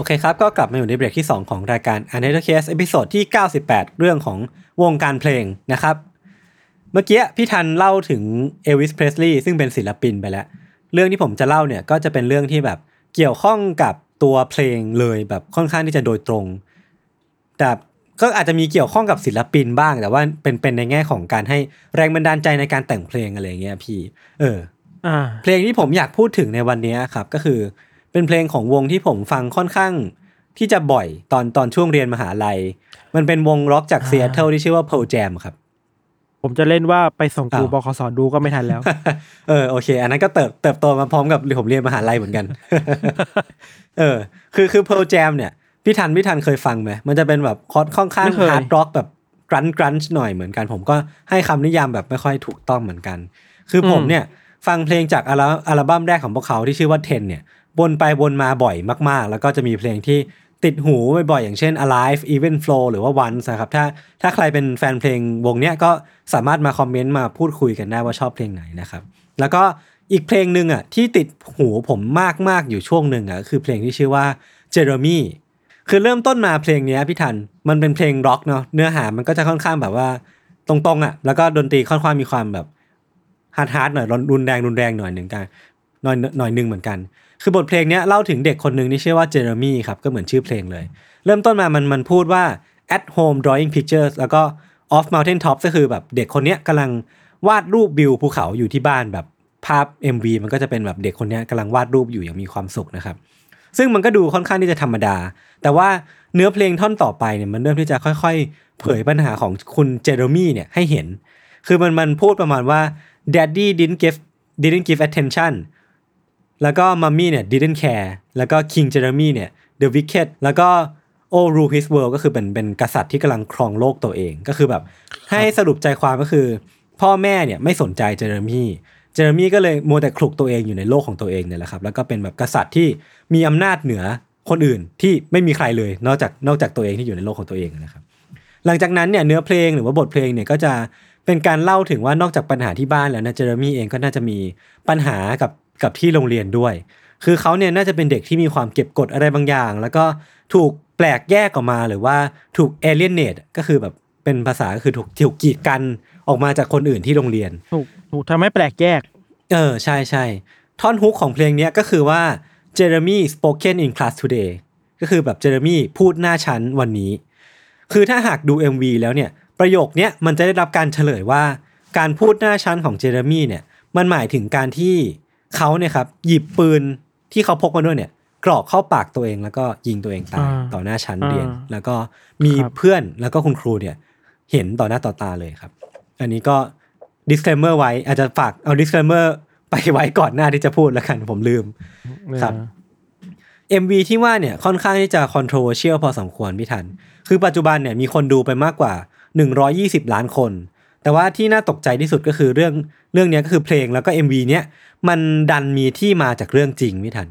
โอเคครับ ก็กลับมาอยู่ในเบรกที่ 2 ของรายการ a n a t o r Case เอพิโซดที่ 98 เรื่องของวงการเพลงนะครับ เมื่อกี้พี่ทันเล่าถึงเอลวิสเพรสลีย์ซึ่งเป็นศิลปินไปแล้ว เรื่องที่ผมจะเล่าเนี่ยก็จะเป็นเรื่องที่แบบเกี่ยวข้องกับตัวเพลงเลยแบบค่อนข้างที่จะโดยตรง แต่ก็อาจจะมีเกี่ยวข้องกับศิลปินบ้าง แต่ว่าเป็นเป็นในแง่ของการให้แรงบันดาลใจในการแต่งเพลงอะไรอย่างเงี้ยพี่ เอออ่าเพลงที่ผมอยากพูดถึงในวันนี้ครับก็คือ เป็นเพลงของวงที่ผมฟังค่อนข้างที่จะบ่อยตอนตอนช่วงเรียนมหาลัย มันเป็นวงร็อกจากซีแอตเทิลที่ชื่อว่า Pearl Jam ครับ ผมจะเล่นว่าไปส่งครูอ้าวบคสดูก็ไม่ทันแล้ว เออโอเค อันนั้นก็เติบเติบโตมาพร้อมกับผมเรียนมหาลัยเหมือนกัน เออ คือคือ Pearl Jam เนี่ยพี่ทันพี่ทันเคยฟังไหมมันจะเป็นแบบคอร์ดค่อนข้างไม่เคยฮาร์ดร็อกแบบ grunge grunge หน่อยเหมือนกัน ผมก็ให้คำนิยามแบบไม่ค่อยถูกต้องเหมือนกัน คือผมเนี่ยฟังเพลงจากอัลอัลบั้มแรกของพวกเขาที่ชื่อว่า Ten เนี่ย วนไปวนมาบ่อยมากๆ แล้วก็จะมีเพลงที่ติดหูบ่อยๆอย่างเช่น Alive Even Flow หรือว่า Once นะครับถ้าถ้าใครเป็นแฟนเพลงวงเนี้ยก็สามารถมาคอมเมนต์มาพูดคุยกันได้ว่าชอบเพลงไหนนะครับแล้วก็อีกเพลงหนึ่งอะที่ติดหูผมมากๆอยู่ช่วงหนึ่งอะคือเพลงที่ชื่อว่า Jeremy คือเริ่มต้นมาเพลงนี้พี่ทันมันเป็นเพลงร็อกเนาะเนื้อหามันก็จะค่อนข้างแบบว่าตรงๆอะแล้วก็ดนตรีค่อนข้างมีความแบบฮาร์ดฮาร์ดหน่อยรุนแรงรุนแรงหน่อยหนึ่งกันหน่อยหน่อยหนึ่งเหมือนกัน คือบทเพลงเนี้ยเล่าถึงเด็กคนหนึ่งที่ชื่อว่าเจเรมี่ครับก็เหมือนชื่อเพลงเลย เริ่มต้นมามันมันพูดว่า at home drawing pictures แล้วก็ off mountain top ก็คือแบบเด็กคนเนี้ยกำลังวาดรูปวิวภูเขาอยู่ที่บ้านแบบภาพ MV มันก็จะเป็นแบบเด็กคนนี้กำลังวาดรูปอยู่อย่างมีความสุขนะครับ ซึ่งมันก็ดูค่อนข้างที่จะธรรมดา แต่ว่าเนื้อเพลงท่อนต่อไปเนี่ยมันเริ่มที่จะค่อยๆ เผยปัญหาของคุณเจอร์มี่เนี่ยให้เห็น คือมันมันพูดประมาณว่า daddy didn't give didn't give attention แล้วก็ mommy เนี่ย didn't care แล้วก็ King Jeremy เนี่ย the wicked แล้วก็ oh rule his world ก็คือเป็นเป็นกษัตริย์ที่กำลังครองโลกตัวเองก็คือแบบ ให้สรุปใจความก็คือ พ่อแม่เนี่ยไม่สนใจเจอร์มี่เจอร์มี่ก็เลยมัวแต่คลุกตัวเองอยู่ในโลกของตัวเองเนี่ยแหละครับแล้วก็เป็นแบบกษัตริย์ที่มีอำนาจเหนือคนอื่นที่ไม่มีใครเลย นอกจากนอกจากตัวเองที่อยู่ในโลกของตัวเองนะครับ หลังจากนั้นเนี่ยเนื้อเพลงหรือว่าบทเพลงเนี่ยก็จะเป็นการเล่าถึงว่านอกจากปัญหาที่บ้านแล้วนะเจเรมี่เองก็น่าจะมีปัญหากับ กับที่โรงเรียนด้วย คือเขาเนี่ยน่าจะเป็นเด็กที่มีความเก็บกดอะไรบางอย่าง แล้วก็ถูกแปลกแยกออกมาหรือว่าถูกเอเลียนเนตก็คือแบบเป็นภาษาก็คือถูกถูกกีดกันออกมาจากคนอื่นที่โรงเรียน ถูกถูกทำให้แปลกแยก เออใช่ใช่ท่อนฮุกของเพลงเนี้ยก็คือว่า Jeremy spoken in class today ก็คือแบบเจอร์มี่พูดหน้าชั้นวันนี้ คือถ้าหากดู MV แล้วเนี่ยประโยคเนี้ยมันจะได้รับการเฉลยว่า การพูดหน้าชั้นของเจเรมี่เนี่ยมันหมายถึงการที่ เขาเนี่ยครับหยิบปืนที่เขาพกมาด้วยเนี่ยกรอกเข้าปากตัวเองแล้วก็ยิงตัวเองตายอ่าต่อหน้าชั้นอ่าเรียน แล้วก็มีครับเพื่อนแล้วก็คุณครูเนี่ย เห็นต่อหน้าต่อตาเลยครับ อันนี้ก็ disclaimer ไว้อาจจะฝากเอา disclaimer ไปไว้ก่อนหน้าที่จะพูดแล้วกันผมลืมครับ MV ที่ว่าเนี่ยค่อนข้างที่จะ controversial พอสมควรพี่ทัน คือปัจจุบันเนี่ยมีคนดูไปมากกว่า 120 ล้านคน แต่ว่าที่น่าตกใจที่สุดก็คือเรื่องเรื่องเนี้ยก็คือเพลงแล้วก็ MV เนี้ยมันดันมีที่มาจากเรื่องจริงพี่ทัน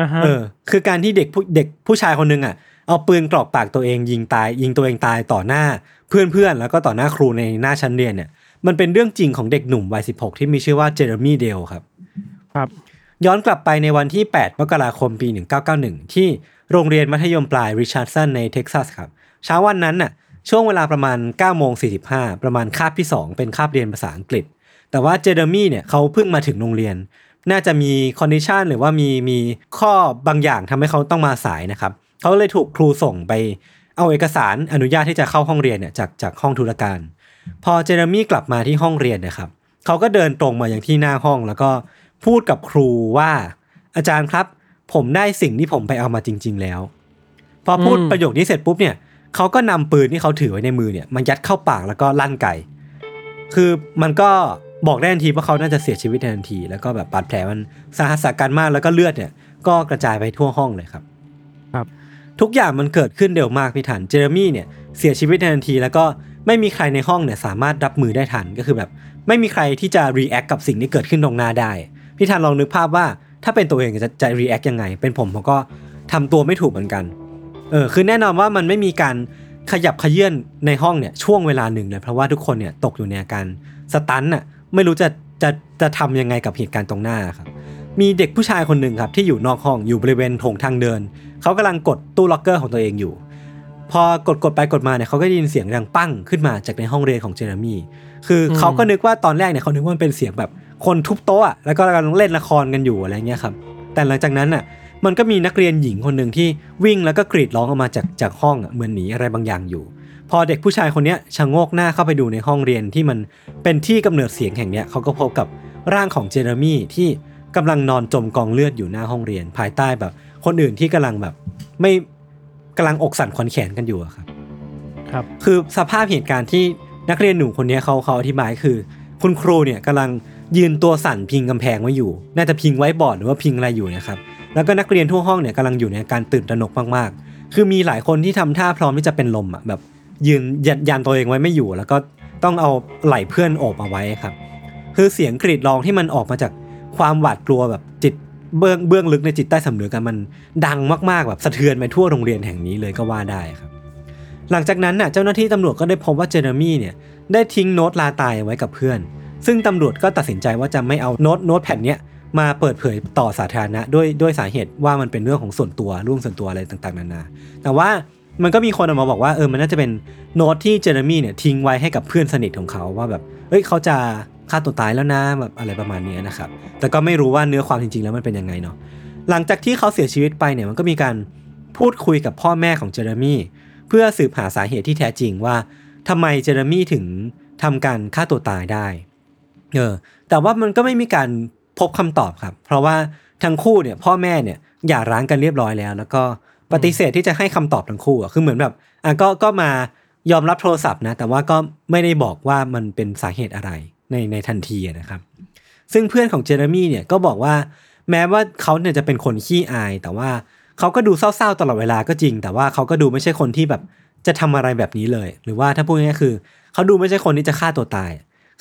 อ่าฮะเออ คือการที่เด็กผู้เด็กผู้ชายคนหนึงอะเอาปืนกรอกปากตัวเองยิงตาย ยิงตัวเองตายต่อหน้า เพื่อนๆ แล้วก็ต่อหน้าครูในหน้าชั้นเรียนเนี่ย มันเป็นเรื่องจริงของเด็กหนุ่มวัย16ที่มีชื่อว่าเจเรมี่เดลครับ ครับ ย้อนกลับไปในวันที่ 8 มกราคมปี 1991 ที่โรงเรียนมัธยมปลายริชาร์ดสันในเท็กซัสครับ เช้าวันนั้นน่ะ ช่วงเวลาประมาณ9โมง45 ประมาณคาบที่ 2 เป็นคาบเรียนภาษาอังกฤษ แต่ว่าเจเรมี่เนี่ยเขาเพิ่งมาถึงโรงเรียน น่าจะมี condition หรือว่ามีมีข้อบางอย่างทำให้เขาต้องมาสายนะครับเขาเลยถูกครูส่งไปเอาเอกสารอนุญาตที่จะเข้าห้องเรียนเนี่ยจากจากห้องธุรการ พอเจเรมี่กลับมาที่ห้องเรียนนะครับเขาก็เดินตรงมาอย่างที่หน้าห้อง แล้วก็พูดกับครูว่า อาจารย์ครับ ผมได้สิ่งที่ผมไปเอามาจริง ๆ แล้ว พอพูดอืมประโยคนี้เสร็จปุ๊บเนี่ย เขาก็นำปืนที่เขาถือไว้ในมือเนี่ยมันยัดเข้าปากแล้วก็ลั่นไก่คือมันก็บอกได้ทันทีว่าเขาน่าจะเสียชีวิตในทันที แล้วก็แบบบาดแผลมันสาหัสสากันมากแล้วก็เลือดเนี่ย ก็กระจายไปทั่วห้องเลยครับ ครับ ทุกอย่างมันเกิดขึ้นเร็วมากพี่ทันเจเรมี่เนี่ยเสียชีวิตในทันที แล้วก็ไม่มีใครในห้องเนี่ยสามารถรับมือได้ทันก็คือแบบ ไม่มีใครที่จะ react กับสิ่งที่เกิดขึ้นตรงหน้าได้พี่ทันลองนึกภาพว่าถ้าเป็นตัวเองจะจะ react ยังไง เป็นผมผมก็ทำตัวไม่ถูกเหมือนกัน เออคือแน่นอนว่ามันไม่มีการขยับเขยื้อนในห้องเนี่ยช่วงเวลาหนึ่งเลยเพราะว่าทุกคนเนี่ยตกอยู่ในอาการ stun น่ะไม่รู้จะจะจะทำยังไงกับเหตุการณ์ตรงหน้าครับมีเด็กผู้ชายคนหนึ่งครับที่อยู่นอกห้องอยู่บริเวณโถงทางเดิน เขากำลังกดตู้ล็อกเกอร์ของตัวเองอยู่ พอกดกดไปกดมาเนี่ยเขาก็ได้ยินเสียงดังปังขึ้นมาจากในห้องเรียนของเจเรมี่คืออมเขาก็นึกว่าตอนแรกเนี่ยเขานึกว่ามันเป็นเสียงแบบคนทุบโต๊ะอะแล้วก็กำลังเล่นละครกันอยู่อะไรเงี้ยครับแต่หลังจากนั้นน่ะ มันก็มีนักเรียนหญิงคนหนึ่งที่วิ่งแล้วก็กรีดร้องออกมาจากจากห้องเหมือนหนีอะไรบางอย่างอยู่ พอเด็กผู้ชายคนนี้ชะโงกหน้าเข้าไปดูในห้องเรียนที่มันเป็นที่กำเนิดเสียงแห่งเนี้ยเขาก็พบกับร่างของเจเรมี่ที่กำลังนอนจมกองเลือดอยู่หน้าห้องเรียน ภายใต้แบบ คนอื่นที่กำลังแบบ ไม่กำลังอกสั่นขวัญแขนกันอยู่ครับครับ คือสภาพเหตุการณ์ที่นักเรียนหนุ่มคนนี้เขาเขาอธิบายคือ คุณครูเนี่ยกำลังยืนตัวสั่นพิงกำแพงไว้อยู่ น่าจะพิงไว้บอร์ดหรือว่าพิงอะไรอยู่นะครับ แล้วก็นักเรียนทั่วห้องเนี่ยกำลังอยู่ในการตื่นตระหนกมากๆ คือมีหลายคนที่ทำท่าพร้อมที่จะเป็นลมอะแบบยืนยันยันตัวเองไว้ไม่อยู่ แล้วก็ต้องเอาไหล่เพื่อนโอบเอาไว้ครับ คือเสียงกรีดร้องที่มันออกมาจากความหวาดกลัวแบบจิตเบื้องเบื้องลึกในจิตใต้สำนึกกันมันดังมากๆแบบสะเทือนไปทั่วโรงเรียนแห่งนี้เลยก็ว่าได้ครับ หลังจากนั้นน่ะเจ้าหน้าที่ตำรวจก็ได้พบว่าเจเรมี่เนี่ยได้ทิ้งโน้ตลาตายไว้กับเพื่อน ซึ่งตำรวจก็ตัดสินใจว่าจะไม่เอาโน้ตโน้ตแผ่นเนี้ย มาเปิดเผยต่อสาธารณะด้วยด้วยสาเหตุว่ามันเป็นเรื่องของส่วนตัวเรื่องส่วนตัวอะไรต่างๆนานา แต่ว่ามันก็มีคนออกมาบอกว่าเออมันน่าจะเป็นโน้ตที่เจเรมี่เนี่ยทิ้งไว้ให้กับเพื่อนสนิทของเขาว่าแบบเอ้ยเขาจะฆ่าตัวตายแล้วนะแบบอะไรประมาณนี้นะครับ แต่ก็ไม่รู้ว่าเนื้อความจริงๆ แล้วมันเป็นยังไงเนาะหลังจากที่เขาเสียชีวิตไปเนี่ยมันก็มีการพูดคุยกับพ่อแม่ของเจเรมี่เพื่อสืบหาสาเหตุที่แท้จริงว่าทำไมเจเรมี่ถึงทำการฆ่าตัวตายได้เออแต่ว่ามันก็ไม่มีการ พบคำตอบครับ เพราะว่าทั้งคู่เนี่ยพ่อแม่เนี่ยหย่าร้างกันเรียบร้อยแล้ว แล้วก็ปฏิเสธที่จะให้คำตอบทั้งคู่อะคือเหมือนแบบอะก็ก็มายอมรับโทรศัพท์นะ แต่ว่าก็ไม่ได้บอกว่ามันเป็นสาเหตุอะไรในในทันทีนะครับ ซึ่งเพื่อนของเจเรมี่เนี่ยก็บอกว่าแม้ว่าเขาเนี่ยจะเป็นคนขี้อาย แต่ว่าเขาก็ดูเศร้าๆตลอดเวลาก็จริง แต่ว่าเขาก็ดูไม่ใช่คนที่แบบจะทำอะไรแบบนี้เลย หรือว่าถ้าพูดง่ายๆคือ เขาดูไม่ใช่คนที่จะฆ่าตัวตาย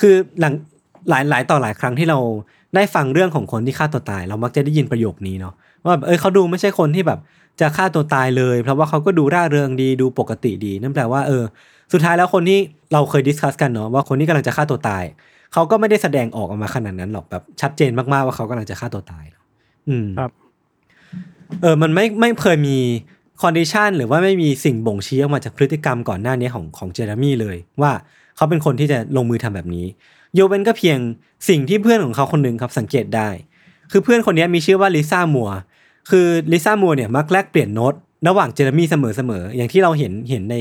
คือหลังหลายหลายต่อหลายครั้งที่เรา ได้ฟังเรื่องของคนที่ฆ่าตัวตาย เรามักจะได้ยินประโยคนี้เนาะว่าแบบเออเขาดูไม่ใช่คนที่แบบจะฆ่าตัวตายเลย เพราะว่าเขาก็ดูร่าเริงดีดูปกติดีนั่นแปลว่าเออ สุดท้ายแล้วคนที่เราเคย discuss กันเนาะว่าคนที่กำลังจะฆ่าตัวตาย เขาก็ไม่ได้แสดงออกออกมาขนาดนั้นหรอกแบบชัดเจนมากๆว่าเขากำลังจะฆ่าตัวตายเนอะอืมครับ เออมันไม่ไม่เคยมี condition หรือว่าไม่มีสิ่งบ่งชี้ออกมาจากพฤติกรรมก่อนหน้านี้ของของเจเรมี่เลย ว่าเขาเป็นคนที่จะลงมือทำแบบนี้ ยกเว้นก็เพียงสิ่งที่เพื่อนของเขาคนหนึ่งครับสังเกตได้ คือเพื่อนคนนี้มีชื่อว่าลิซ่ามัวร์ คือลิซ่ามัวร์เนี่ยมักแลกเปลี่ยนโน้ตระหว่างเจอร์มี่เสมอๆ อย่างที่เราเห็นเห็นใน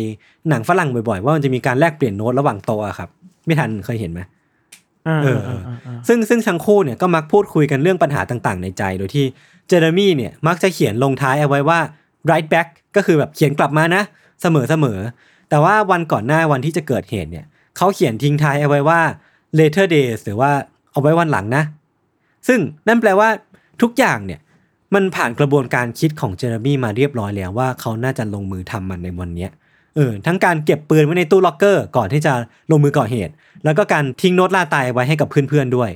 หนังฝรั่งบ่อยๆ ว่ามันจะมีการแลกเปลี่ยนโน้ตระหว่างโตะอะครับ ไม่ทันเคยเห็นไหมอ่าเอออ่าอ่าอ่าซึ่งซึ่งทั้งคู่เนี่ยก็มักพูดคุยกันเรื่องปัญหาต่างๆ ในใจ โดยที่เจอร์มี่เนี่ยมักจะเขียนลงท้ายเอาไว้ว่า right back ก็คือแบบเขียนกลับมานะเสมอเสมอแต่ว่าวันก่อนหน้าวันที่จะเกิดเหตุเนี่ยเขาเขียนทิ้งท้ายเอาไว้ว่า later days หรือว่าเอาไว้วันหลังนะ ซึ่งนั่นแปลว่าทุกอย่างเนี่ยมันผ่านกระบวนการคิดของเจอร์มี่มาเรียบร้อยแล้วว่าเขาน่าจะลงมือทำมันในวันเนี้ยเออทั้งการเก็บปืนไว้ในตู้ล็อกเกอร์ก่อนที่จะลงมือก่อเหตุ แล้วก็การทิ้งโน้ตล่าตายไว้ให้กับเพื่อนๆด้วย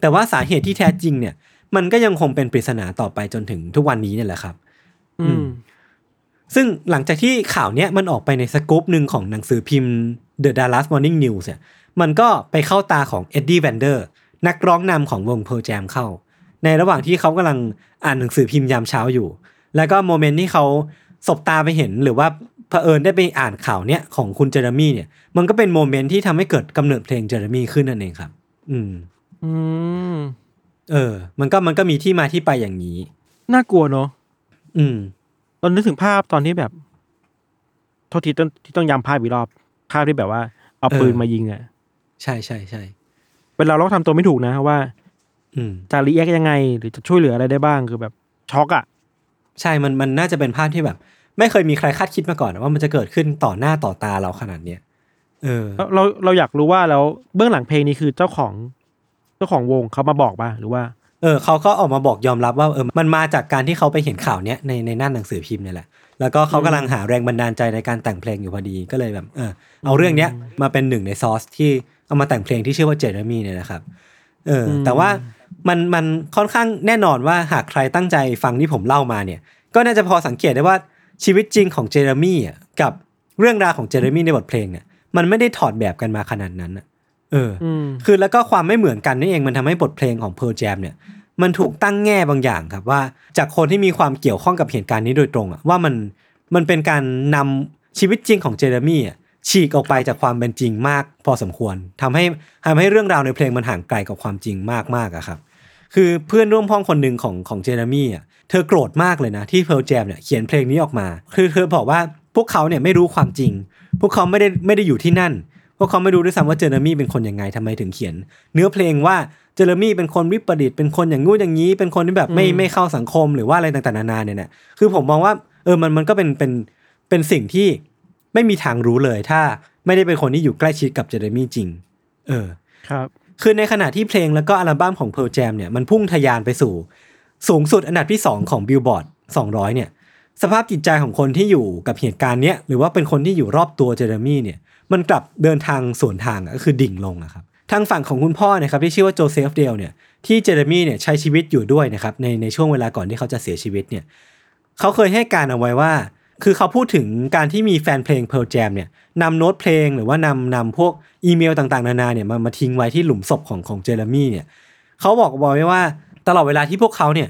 แต่ว่าสาเหตุที่แท้จริงเนี่ย มันก็ยังคงเป็นปริศนาต่อไปจนถึงทุกวันนี้เนี่ยแหละครับ อืม ซึ่งหลังจากที่ข่าวเนี้ยมันออกไปในสกู๊ปหนึ่งของหนังสือพิมพ์ The Dallas Morning News เนี่ย มันก็ไปเข้าตาของเอ็ดดี้เวดเดอร์นักร้องนำของวง Pearl Jam เข้า ในระหว่างที่เขากำลังอ่านหนังสือพิมพ์ยามเช้าอยู่ แล้วก็ moment ที่เขาสบตาไปเห็นหรือว่าเผอิญได้ไปอ่านข่าวเนี้ยของคุณเจเรมี่เนี่ย มันก็เป็น moment ที่ทำให้เกิดกำเนิดเพลงเจเรมี่ขึ้นนั่นเองครับ อืม อืม เออ มันก็มันก็มีที่มาที่ไปอย่างนี้ น่ากลัวเนาะ อืม ตอนนึกถึงภาพตอนที่แบบ โทษทีต้องที่ต้องย้ำภาพอีกรอบ ภาพที่แบบว่า เอาปืนเออมายิงอะ ใช่ใช่ใช่เป็นเราเราทำตัวไม่ถูกนะว่า อืมจะรีแอคยังไง หรือจะช่วยเหลืออะไรได้บ้างคือแบบช็อกอะใช่มันมันน่าจะเป็นภาพที่แบบ ไม่เคยมีใครคาดคิดมาก่อนว่ามันจะเกิดขึ้นต่อหน้าต่อตาเราขนาดเนี้ยเออเราเราเราอยากรู้ว่าแล้วเบื้องหลังเพลงนี้คือเจ้าของ เจ้าของวงเขามาบอกป่ะหรือว่า เออเขาก็ออกมาบอกยอมรับว่าเออมันมาจากการที่เขาไปเห็นข่าวเนี้ยในในหน้าหนังสือพิมพ์เนี่ยแหละแล้วก็เขากำลังหาแรงบันดาลใจในการแต่งเพลงอยู่พอดีก็เลยแบบ เออเอาเรื่องเนี้ยมาเป็นหนึ่งในซอสที่ เอามาแต่งเพลงที่ชื่อว่าเจเรมี่เนี่ยนะครับเออแต่ว่ามันมันค่อนข้างแน่นอนว่าหากใครตั้งใจฟังที่ผมเล่ามาเนี่ย ก็น่าจะพอสังเกตได้ว่าชีวิตจริงของเจเรมี่อะกับเรื่องราวของเจเรมี่ในบทเพลงเนี่ยมันไม่ได้ถอดแบบกันมาขนาดนั้นอะเออออืมคือแล้วก็ความไม่เหมือนกันนี่เองมันทำให้บทเพลงของ Pearl Jam เนี่ยมันถูกตั้งแง่บางอย่างครับว่าจากคนที่มีความเกี่ยวข้องกับเหตุการณ์นี้โดยตรงอะว่ามันมันเป็นการนำชีวิตจริงของเจเรมี่อะ ฉีกออกไปจากความเป็นจริงมากพอสมควรทำให้ทำให้เรื่องราวในเพลงมันห่างไกลกับความจริงมากมากๆอะครับ คือเพื่อนร่วมห้องคนหนึ่งของของเจเรมี่อะเธอโกรธมากเลยนะ ที่เพ r l ลแจมเนี่ยเขียนเพลงนี้ออกมา คือเธอบอกว่าพวกเขาเนี่ยไม่รู้ความจริง พวกเขาไม่ได้ไม่ได้อยู่ที่นั่น พวกเขาไม่รู้ด้วยซ้ำว่าเจเรมี่เป็นคนยังไงทำไมถึงเขียน เนื้อเพลงว่าเจเรมี่เป็นคนวิปริตเป็นคนอย่างงู้นอย่างนี้ เป็นคนที่แบบไม่ไม่เข้าสังคมหรือว่าอะไรต่างๆนานาเนี่ยนะคือผมมองว่าเออมันมันก็เป็นเป็นเป็นสิ่งที่ ไม่มีทางรู้เลยถ้าไม่ได้เป็นคนที่อยู่ใกล้ชิดกับเจเรมี่จริง เออ ครับ คือในขณะที่เพลงแล้วก็อัลบั้มของ Pearl Jam เนี่ยมันพุ่งทะยานไปสู่ สูงสุดอันดับที่ 2 ของ Billboard 200 เนี่ย สภาพจิตใจของคนที่อยู่กับเหตุการณ์เนี้ยหรือว่าเป็นคนที่อยู่รอบตัวเจเรมี่เนี่ย มันกลับเดินทางสวนทางอะก็คือดิ่งลงอะครับทางฝั่งของคุณพ่อเนะครับที่ชื่อว่าโจเซฟเดลเนี่ยที่เจเรมี่เนี่ยใช้ชีวิตอยู่ด้วยนะครับในในช่วงเวลาก่อนที่เขาจะเสียชีวิตเนี่ยเขาเคยให้การเอาไว้ว่า คือเขาพูดถึงการที่มีแฟนเพลง Pearl Jam เนี่ยนำโน้ตเพลงหรือว่านำนำพวกอีเมลต่างๆ นานาเนี่ยมามาทิ้งไว้ที่หลุมศพของของเจเรมี่เนี่ยเขาบอกบอกไว้ว่าตลอดเวลาที่พวกเขาเนี่ย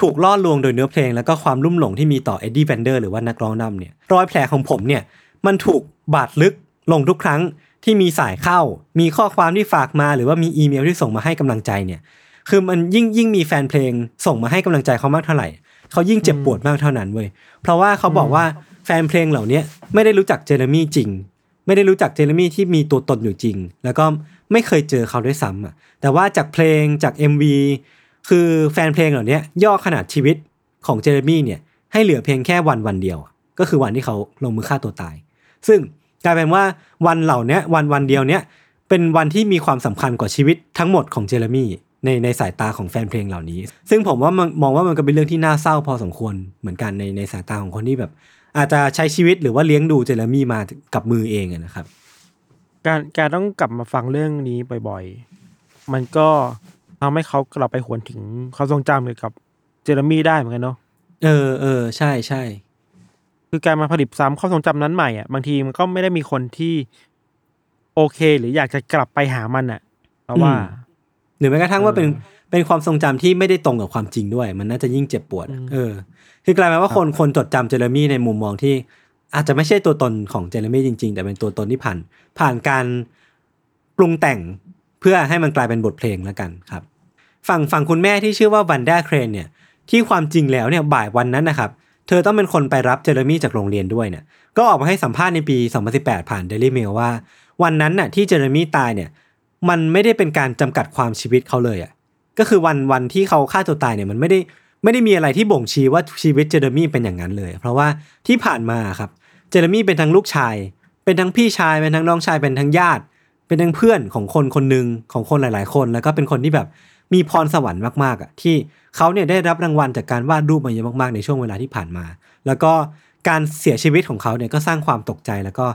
ถูกล่อลวงโดยเนื้อเพลง แล้วก็ความลุ่มหลงที่มีต่อเอ็ดดี้เวดเดอร์หรือว่านักร้องนำเนี่ยรอยแผลของผมเนี่ยมันถูกบาดลึกลงทุกครั้งที่มีสายเข้า มีข้อความที่ฝากมา หรือว่ามีอีเมลที่ส่งมาให้กำลังใจเนี่ย คือมันยิ่งยิ่งมีแฟนเพลงส่งมาให้กำลังใจเขามากเท่าไหร่ เขายิ่งเจ็บปวดมากเท่านั้นเว้ยเพราะว่าเขาบอกว่าแฟนเพลงเหล่าเนี้ยไม่ได้รู้จักเจเรมี่จริง ไม่ได้รู้จักเจเรมี่ที่มีตัวตนอยู่จริง แล้วก็ไม่เคยเจอเขาด้วยซ้ำอะแต่ว่าจากเพลงจาก MV คือแฟนเพลงเหล่าเนี้ยย่อขนาดชีวิตของเจเรมี่เนี่ยให้เหลือเพียงแค่วันวันเดียวอะก็คือวันที่เขาลงมือฆ่าตัวตาย ซึ่งกลายเป็นว่าวันเหล่าเนี้ยวันวันเดียวเนี้ยเป็นวันที่มีความสำคัญกว่าชีวิตทั้งหมดของเจเรมี่ ในในสายตาของแฟนเพลงเหล่านี้ ซึ่งผมว่ามันมองว่ามันก็เป็นเรื่องที่น่าเศร้าพอสมควรเหมือนกันในในสายตาของคนที่แบบ อาจจะใช้ชีวิตหรือว่าเลี้ยงดูเจเรมี่มากับมือเองอะนะครับ การการต้องกลับมาฟังเรื่องนี้บ่อยๆ มันก็ทำให้เขากลับไปหวนถึงความทรงจำเกี่ยวกับเจเรมี่ได้เหมือนกันเนาะเออเออใช่ใช่คือการมาผลิตซ้ำความทรงจำนั้นใหม่อะบางทีมันก็ไม่ได้มีคนที่โอเค หรืออยากจะกลับไปหามันอะเพราะว่าห รือแม้กระทั่งว่าเป็นเป็นความทรงจำที่ไม่ได้ตรงกับความจริงด้วย มันน่าจะยิ่งเจ็บปวด เออ คือกลายเป็นว่าคนคนจดจำเจเรมี่ในมุมมองที่ อาจจะไม่ใช่ตัวตนของเจเรมี่จริง ๆ แต่เป็นตัวตนที่ผ่านผ่านการปรุงแต่งเพื่อให้มันกลายเป็นบทเพลงแล้วกันครับ ฝั่งฝั่งคุณแม่ที่ชื่อว่าวันด้าเครนเนี่ย ที่ความจริงแล้วเนี่ยบ่ายวันนั้นนะครับ เธอต้องเป็นคนไปรับเจเรมี่จากโรงเรียนด้วยเนี่ย ก็ออกมาให้สัมภาษณ์ในปี 2018 ผ่าน Daily Mail ว่า วันนั้นน่ะที่เจเรมี่ตายเนี่ย มันไม่ได้เป็นการจำกัดความชีวิตเขาเลยอะก็คือวันวันที่เขาฆ่าตัวตายเนี่ยมันไม่ได้ไม่ได้มีอะไรที่บ่งชี้ว่าชีวิตเจเรมี่เป็นอย่างนั้นเลย เพราะว่าที่ผ่านมาครับเจเรมี่เป็นทั้งลูกชาย เป็นทั้งพี่ชายเป็นทั้งน้องชายเป็นทั้งญาติ เป็นทั้งเพื่อนของคนคนหนึ่งของคนหลาย ๆ คน แล้วก็เป็นคนที่แบบมีพรสวรรค์มากๆอะที่เขาเนี่ยได้รับรางวัลจากการวาดรูปมาเยอะมากๆในช่วงเวลาที่ผ่านมา แล้วก็การเสียชีวิตของเขาเนี่ยก็สร้างความตกใจแล้วก็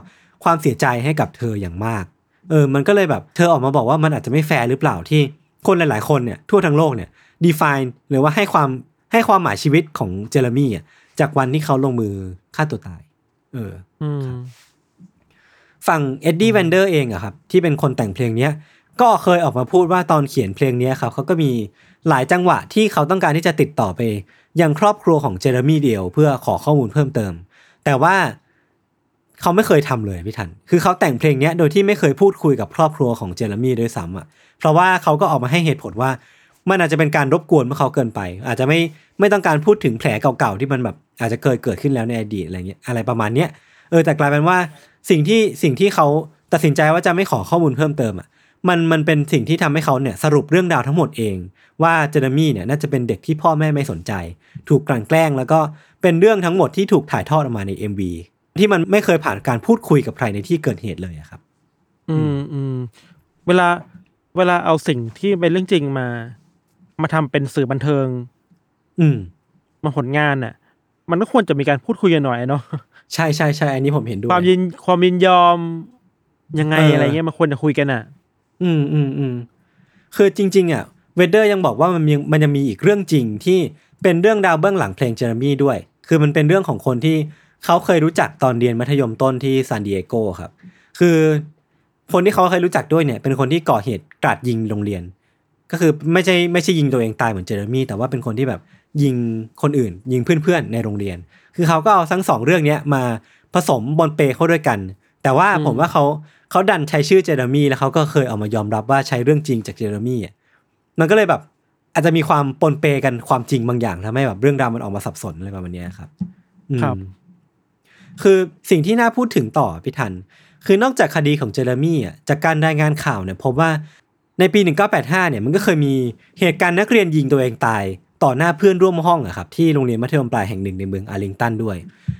ความเสียใจให้กับเธออย่างมาก เออมันก็เลยแบบเธอออกมาบอกว่ามันอาจจะไม่แฟร์หรือเปล่าที่คนหลาย ๆ คนเนี่ยทั่วทั้งโลกเนี่ย define หรือว่าให้ความให้ความหมายชีวิตของเจเรมี่อะจากวันที่เขาลงมือฆ่าตัวตาย เอออืมฝั่งเอ็ดดี้เวดเดอร์เองอะครับ ที่เป็นคนแต่งเพลงเนี้ย ก็เคยออกมาพูดว่าตอนเขียนเพลงเนี้ยครับเขาก็มีหลายจังหวะที่เขาต้องการที่จะติดต่อไป ยังครอบครัวของเจอร์มี่เดียว เพื่อขอข้อมูลเพิ่มเติม แต่ว่า เขาไม่เคยทำเลยพี่ทัน คือเขาแต่งเพลงเนี้ยโดยที่ไม่เคยพูดคุยกับครอบครัวของเจเรมี่ด้วยซ้ำอะ เพราะว่าเขาก็ออกมาให้เหตุผลว่า มันอาจจะเป็นการรบกวนพวกเขาเกินไป อาจจะไม่ไม่ต้องการพูดถึงแผลเก่าๆที่มันแบบอาจจะเคยเกิดขึ้นแล้วในอดีตอะไรเงี้ยอะไรประมาณเนี้ยเออแต่กลายเป็นว่าสิ่งที่สิ่งที่เขาตัดสินใจว่าจะไม่ขอข้อมูลเพิ่มเติมอะมันมันเป็นสิ่งที่ทำให้เขาเนี่ยสรุปเรื่องราวทั้งหมดเอง ว่าเจเนมี่เนี่ยน่าจะเป็นเด็กที่พ่อแม่ไม่สนใจ ถูกกลั่นแกล้ง แล้วก็เป็นเรื่องทั้งหมดที่ถูกถ่ายทอดออกมาใน MV ที่มันไม่เคยผ่านการพูดคุยกับใครในที่เกิดเหตุเลยอะครับ อืมอืมเวลาเวลาเอาสิ่งที่เป็นเรื่องจริงมา มาทำเป็นสื่อบันเทิง อืม มาผลงานน่ะ มันก็ควรจะมีการพูดคุยกันหน่อยเนาะใช่ใช่ใช่อันนี้ผมเห็นด้วยความยินความยินยอมยังไงเออออะไรเงี้ยมันควรจะคุยกันอะ อืมอืมอืมคือจริง ๆ อะ เวเดอร์ยังบอกว่ามันยังมันยังมีอีกเรื่องจริงที่เป็นเรื่องดาวเบื้องหลังเพลงเจอร์มี่ด้วย คือมันเป็นเรื่องของคนที่ เขาเคยรู้จักตอนเรียนมัธยมต้นที่ซานดิเอโกครับ คือคนที่เขาเคยรู้จักด้วยเนี่ย เป็นคนที่ก่อเหตุกราดยิงโรงเรียน ก็คือไม่ใช่ไม่ใช่ยิงตัวเองตายเหมือนเจเรมี่แต่ว่าเป็นคนที่แบบยิงคนอื่น ยิงเพื่อนๆในโรงเรียน คือเขาก็เอาทั้งสองเรื่องเนี้ยมาผสมปนเปเข้าด้วยกัน แต่ว่าอืมผมว่าเขาเขาดันใช้ชื่อเจเรมี่แล้วเขาก็เคยออกมายอมรับว่าใช้เรื่องจริงจากเจเรมี่อะมันก็เลยแบบอาจจะมีความปนเปกันความจริงบางอย่างทำให้แบบเรื่องราวมันออกมาสับสนอะไรประมาณเนี้ยครับอืมครับ คือสิ่งที่น่าพูดถึงต่อพี่ทัน คือนอกจากคดีของเจอร์มี่อะจากการรายงานข่าวเนี่ยพบว่าในปี 1985 เนี่ยมันก็เคยมีเหตุการณ์นักเรียนยิงตัวเองตาย ต่อหน้าเพื่อนร่วมห้องอะครับที่โรงเรียนมัธยมปลายแห่งหนึ่งในเมืองอาร์ลิงตันด้วย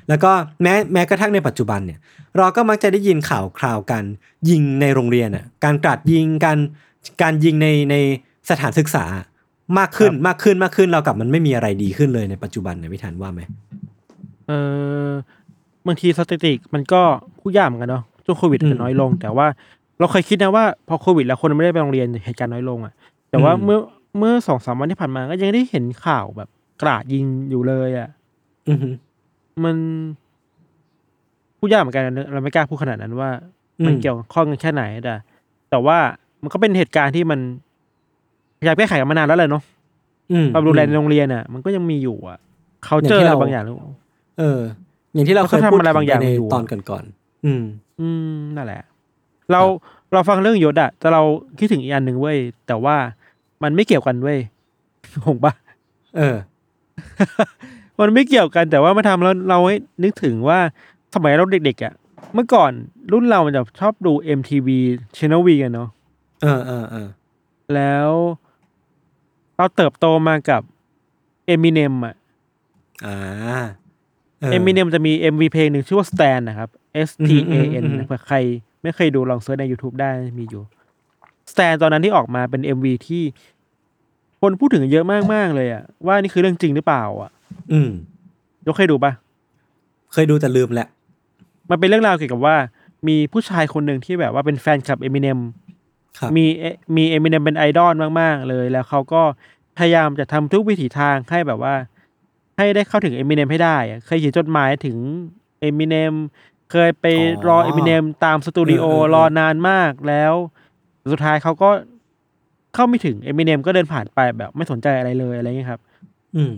แล้วก็แม้แม้กระทั่งในปัจจุบันเนี่ยเราก็มักจะได้ยินข่าวคราวการยิงในโรงเรียนอะการกราดยิงการการยิงในในสถานศึกษามากขึ้นมากขึ้นมากขึ้นเรากลับมันไม่มีอะไรดีขึ้นเลยในปัจจุบันนะพี่ทันว่าไหมเออ บางทีสถิติมันก็พูดยากเหมือนกันเนาะช่วงโควิดอืมจะน้อยลง แต่ว่าเราเคยคิดนะว่าพอโควิดแล้วคนไม่ได้ไปโรงเรียนเหตุการณ์น้อยลงอะ แต่ว่าอืมเมื่อเมื่อสองสามวันที่ผ่านมาก็ยังได้เห็นข่าวแบบกราดยิงอยู่เลยอะอือฮึมันพูดยากเหมือนกันนะเราไม่กล้าพูดขนาดนั้นว่า มันอืมเกี่ยวข้องกันแค่ไหนแต่แต่ว่ามันก็เป็นเหตุการณ์ที่มันพยายามแก้ไขกันมานานแล้วเลยเนาะอืมความรุนแรงในโรงเรียนอะ มันก็ยังมีอยู่อะเขาอย่างเจอที่อะไรเราบางอย่างแล้วเออ อย่างที่เราเคยเขาทำพูดอะไรบางอย่างในอยู่ตอนก่อนๆอืม อืมนั่นแหละ เราเราฟังเรื่องยศอะแต่เราคิดถึงอีกอันหนึ่งเว้ยแต่ว่ามันไม่เกี่ยวกันเว้ยหงปะเออ มันไม่เกี่ยวกันแต่ว่ามาทำแล้วเราให้นึกถึงว่าสมัยเราเด็กๆอะเมื่อก่อนรุ่นเรามันจะชอบดู MTV Channel V กันเนาะเออเออเออแล้วเราเติบโตมากับ Eminem อะอ่า Eminem จะมี MV เพลงหนึ่งชื่อว่า Stan นะครับ S T A N อืมอืมอืมเผื่อใครไม่เคยดูลองเซิร์ชใน YouTube ได้มีอยู่ Stan ตอนนั้นที่ออกมาเป็น MV ที่ คนพูดถึงเยอะมากๆเลยอะว่านี่คือเรื่องจริงหรือเปล่าอะอืมยกเคยดูปะเคยดูแต่ลืมแหละ มันเป็นเรื่องราวเกี่ยวกับว่า มีผู้ชายคนหนึ่งที่แบบว่าเป็นแฟนคลับ Eminem ครับมีเอมีเอมิเนมเป็นไอดอลมากๆเลย แล้วเขาก็พยายามจะทำทุกวิถีทางให้แบบว่า ให้ได้เข้าถึงเอมิเนมให้ได้อะเคยเขียนจดหมายถึงเอมิเนมเคยไปรอเอมิเนมตามสตูดิโอเออเออเออรอนานมากแล้ว สุดท้ายเขาก็เข้าไม่ถึงเอมิเนมก็เดินผ่านไปแบบไม่สนใจอะไรเลยอะไรเงี้ยครับ อืม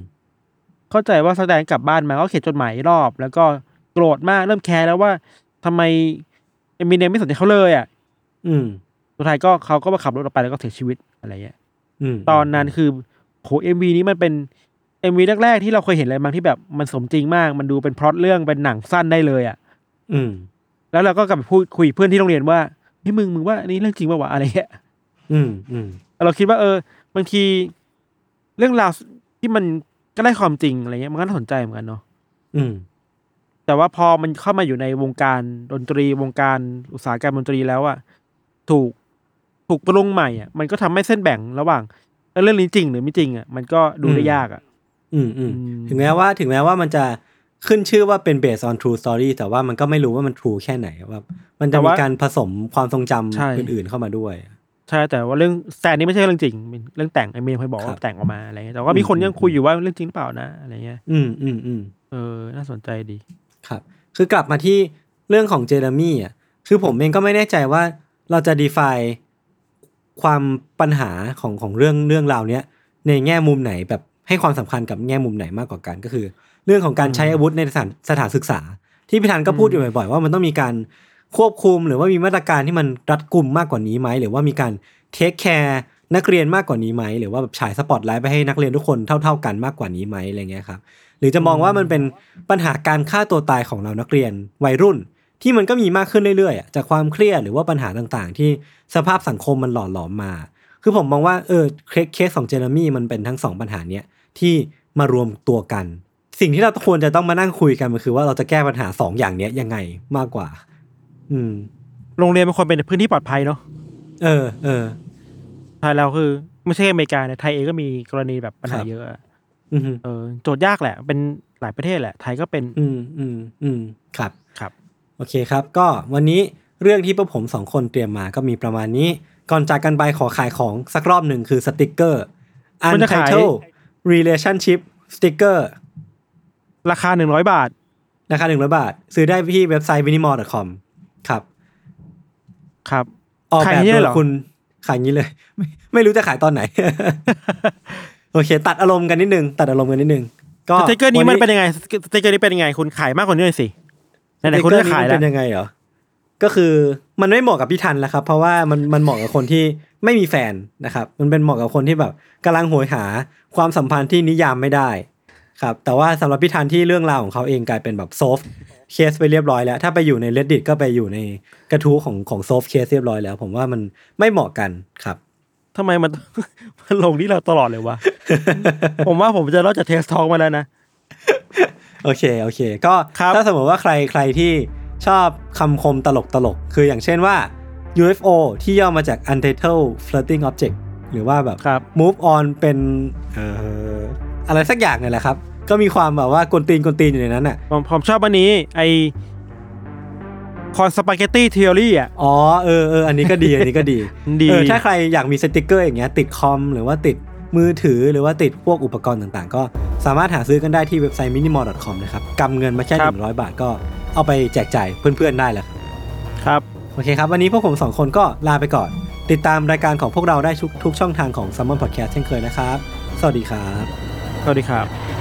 เข้าใจว่าสแตนกลับบ้านมาก็เขียนจดหมายรอบ แล้วก็โกรธมากเริ่ม care แล้วว่าทำไมเอมิเนมไม่สนใจเขาเลยอะ อืม สุดท้ายก็เขาก็มาขับรถออกไปแล้วก็เสียชีวิตอะไรเงี้ยอืมตอนนั้นคือโห MV นี้มันเป็น MV แรกๆที่เราเคยเห็นอะไรบางที่แบบมันสมจริงมาก มันดูเป็นพล็อตเรื่องเป็นหนังสั้นได้เลยอะ อืม แล้วเราก็กลับไปพูดคุยเพื่อนที่โรงเรียนว่าเฮ้ยมึงมึงว่าอันนี้เรื่องจริงป่าวะอะไรเงี้ย อืมอืมเราคิดว่าเออบางทีเรื่องราวที่มันก็ได้ความจริงอะไรเงี้ยมันก็น่าสนใจเหมือนกันเนาะอืม แต่ว่าพอมันเข้ามาอยู่ในวงการดนตรีวงการอุตสาหกรรมดนตรีแล้วอะถูกถูกปรุงใหม่อะมันก็ทำให้เส้นแบ่งระหว่างเออเรื่องนี้จริงหรือไม่จริงอะมันก็ดูได้ยากอะ อืมอืมอืมถึงแม้ว่าถึงแม้ว่ามันจะขึ้นชื่อว่าเป็น based on true story แต่ว่ามันก็ไม่รู้ว่ามัน true แค่ไหนว่ามันจะมีการผสมความทรงจำอื่นๆเข้ามาด้วยใช่แต่ว่าเรื่องแซนนี่ไม่ใช่เรื่องจริงเป็นเรื่องแต่งไอ้เมย์เคยบอกครัว่าบแต่งออกมาอะไรเงี้ยแต่ว่ามีคนอืมยังคุยอยู่ว่าเรื่องจริงหรือเปล่านะอะไรเงี้ยอืมอืมอืมเออ น่าสนใจดีครับ คือกลับมาที่เรื่องของเจเรมี่อะคือผมเองก็ไม่แน่ใจว่าเราจะ define ความปัญหาของของเรื่องเรื่องราวเนี้ยในแง่มุมไหนแบบ ให้ความสำคัญกับแง่มุมไหนมากกว่ากันก็คือ เรื่องของการใช้อาวุธในสถานสถานศึกษา ที่พี่ทันก็พูดอยู่บ่อยๆว่ามันต้องมีการควบคุมหรือว่ามีมาตรการที่มันรัดกุมมากกว่านี้ไหมหรือว่ามีการ take care นักเรียนมากกว่านี้ไหมหรือว่าแบบฉายสปอตไลท์ไปให้นักเรียนทุกคนเท่า ๆ กันมากกว่านี้ไหมอะไรเงี้ยครับหรือจะมองว่ามันเป็นปัญหาการฆ่าตัวตายของเรานักเรียนวัยรุ่น ที่มันก็มีมากขึ้นเรื่อยๆจากความเครียดหรือว่าปัญหาต่างๆ ที่สภาพสังคมมันหล่อหลอมมา คือผมมองว่าเออเคสเคสของเจเรมี่มันเป็นทั้งสองปัญหาเนี้ยที่มารวมตัวกัน สิ่งที่เราควรจะต้องมานั่งคุยกันมันคือว่าเราจะแก้ปัญหาสองอย่างเนี้ยยังไงมากกว่า อืม โรงเรียนเป็นคนเป็นพื้นที่ปลอดภัยเนาะเออเออไทยเราคือ ไม่ใช่อเมริกาในไทยเองก็มีกรณีแบบปัญหาครับเยอะอะอืมเออโจทย์ยากแหละ เป็นหลายประเทศแหละ ไทยก็เป็น อืมอืมอืมครับครับ โอเคครับ ก็วันนี้เรื่องที่พวกผมสองคนเตรียมมาก็มีประมาณนี้ ก่อนจากกันไปขอขายของสักรอบหนึ่งคือสติกเกอร์มันจะขาย Untitled Relationship Sticker ราคาหนึ่งร้อยบาท ราคาหนึ่งร้อยบาท ซื้อได้ที่เว็บไซต์ minimal.com ครับ ครับออกขายแบบอย่างนี้โดเลยยเหรอคุณขายอย่างนี้เลย ไม่ไม่รู้จะขายตอนไหน โอเค ตัดอารมณ์กันนิดนึง ตัดอารมณ์กันนิดนึง ก็สติกเกอร์นี้วัมันเป็นยังไงสติกเกอร์นี้เป็นยังไง คุณขายมากกว่านี้หน่อยสิไหนๆคุณสเลืติอกกเกอร์ขายนี้แล้วมันเป็นยังไงเหรอ ก็คือมันไม่เหมาะกับพี่ทันแล้วครับ เพราะว่ามันมันเหมาะกับคนที่ไม่มีแฟนนะครับ มันเป็นเหมาะกับคนที่แบบกำลังโหยหาความสัมพันธ์ที่นิยามไม่ได้ครับแต่ว่าสำหรับพี่ทันที่เรื่องราวของเขาเองกลายเป็นแบบ solved case ไปเรียบร้อยแล้ว ถ้าไปอยู่ใน reddit ก็ไปอยู่ในกระทู้ของของ solved case เรียบร้อยแล้ว ผมว่ามันไม่เหมาะกันครับทำไมมันมันลงที่เราตลอดเลยวะผมว่าผมจะรอดจากเทสทองมาแล้วนะ โอเคโอเค ก็ครับถ้าสมมติว่าใครใครที่ ชอบคำคมตลกตลก คืออย่างเช่นว่า UFO ที่ย่อมาจาก Untitled Floating Object หรือว่าแบบครับ move on เป็นเอ่ออะไรสักอย่างเนี่ยแหละครับ ก็มีความแบบว่ากวนตีนกวนตีนอยู่ในนั้นอะผมผมชอบอันนี้ไอ conspaghetti theory อะ อ๋อ เออเอออันนี้ก็ดี อันนี้ก็ดี ดีเออถ้าใครอยากมีสติกเกอร์อย่างเงี้ยติดคอม หรือว่าติดมือถือหรือว่าติดพวกอุปกรณ์ต่างๆ ก็สามารถหาซื้อกันได้ที่เว็บไซต์ minimal.com นะครับ กำเงินมาแค่หนึ่งร้อยบาทก็ เอาไปแจกจ่ายเพื่อนๆได้แล้วครับครับ โอเคครับ วันนี้พวกผมสองคนก็ลาไปก่อน ติดตามรายการของพวกเราได้ทุกทุกช่องทางของ s ัมมอนพอดแคสต์เช่นเคยนะครับ สวัสดีครับ สวัสดีครับ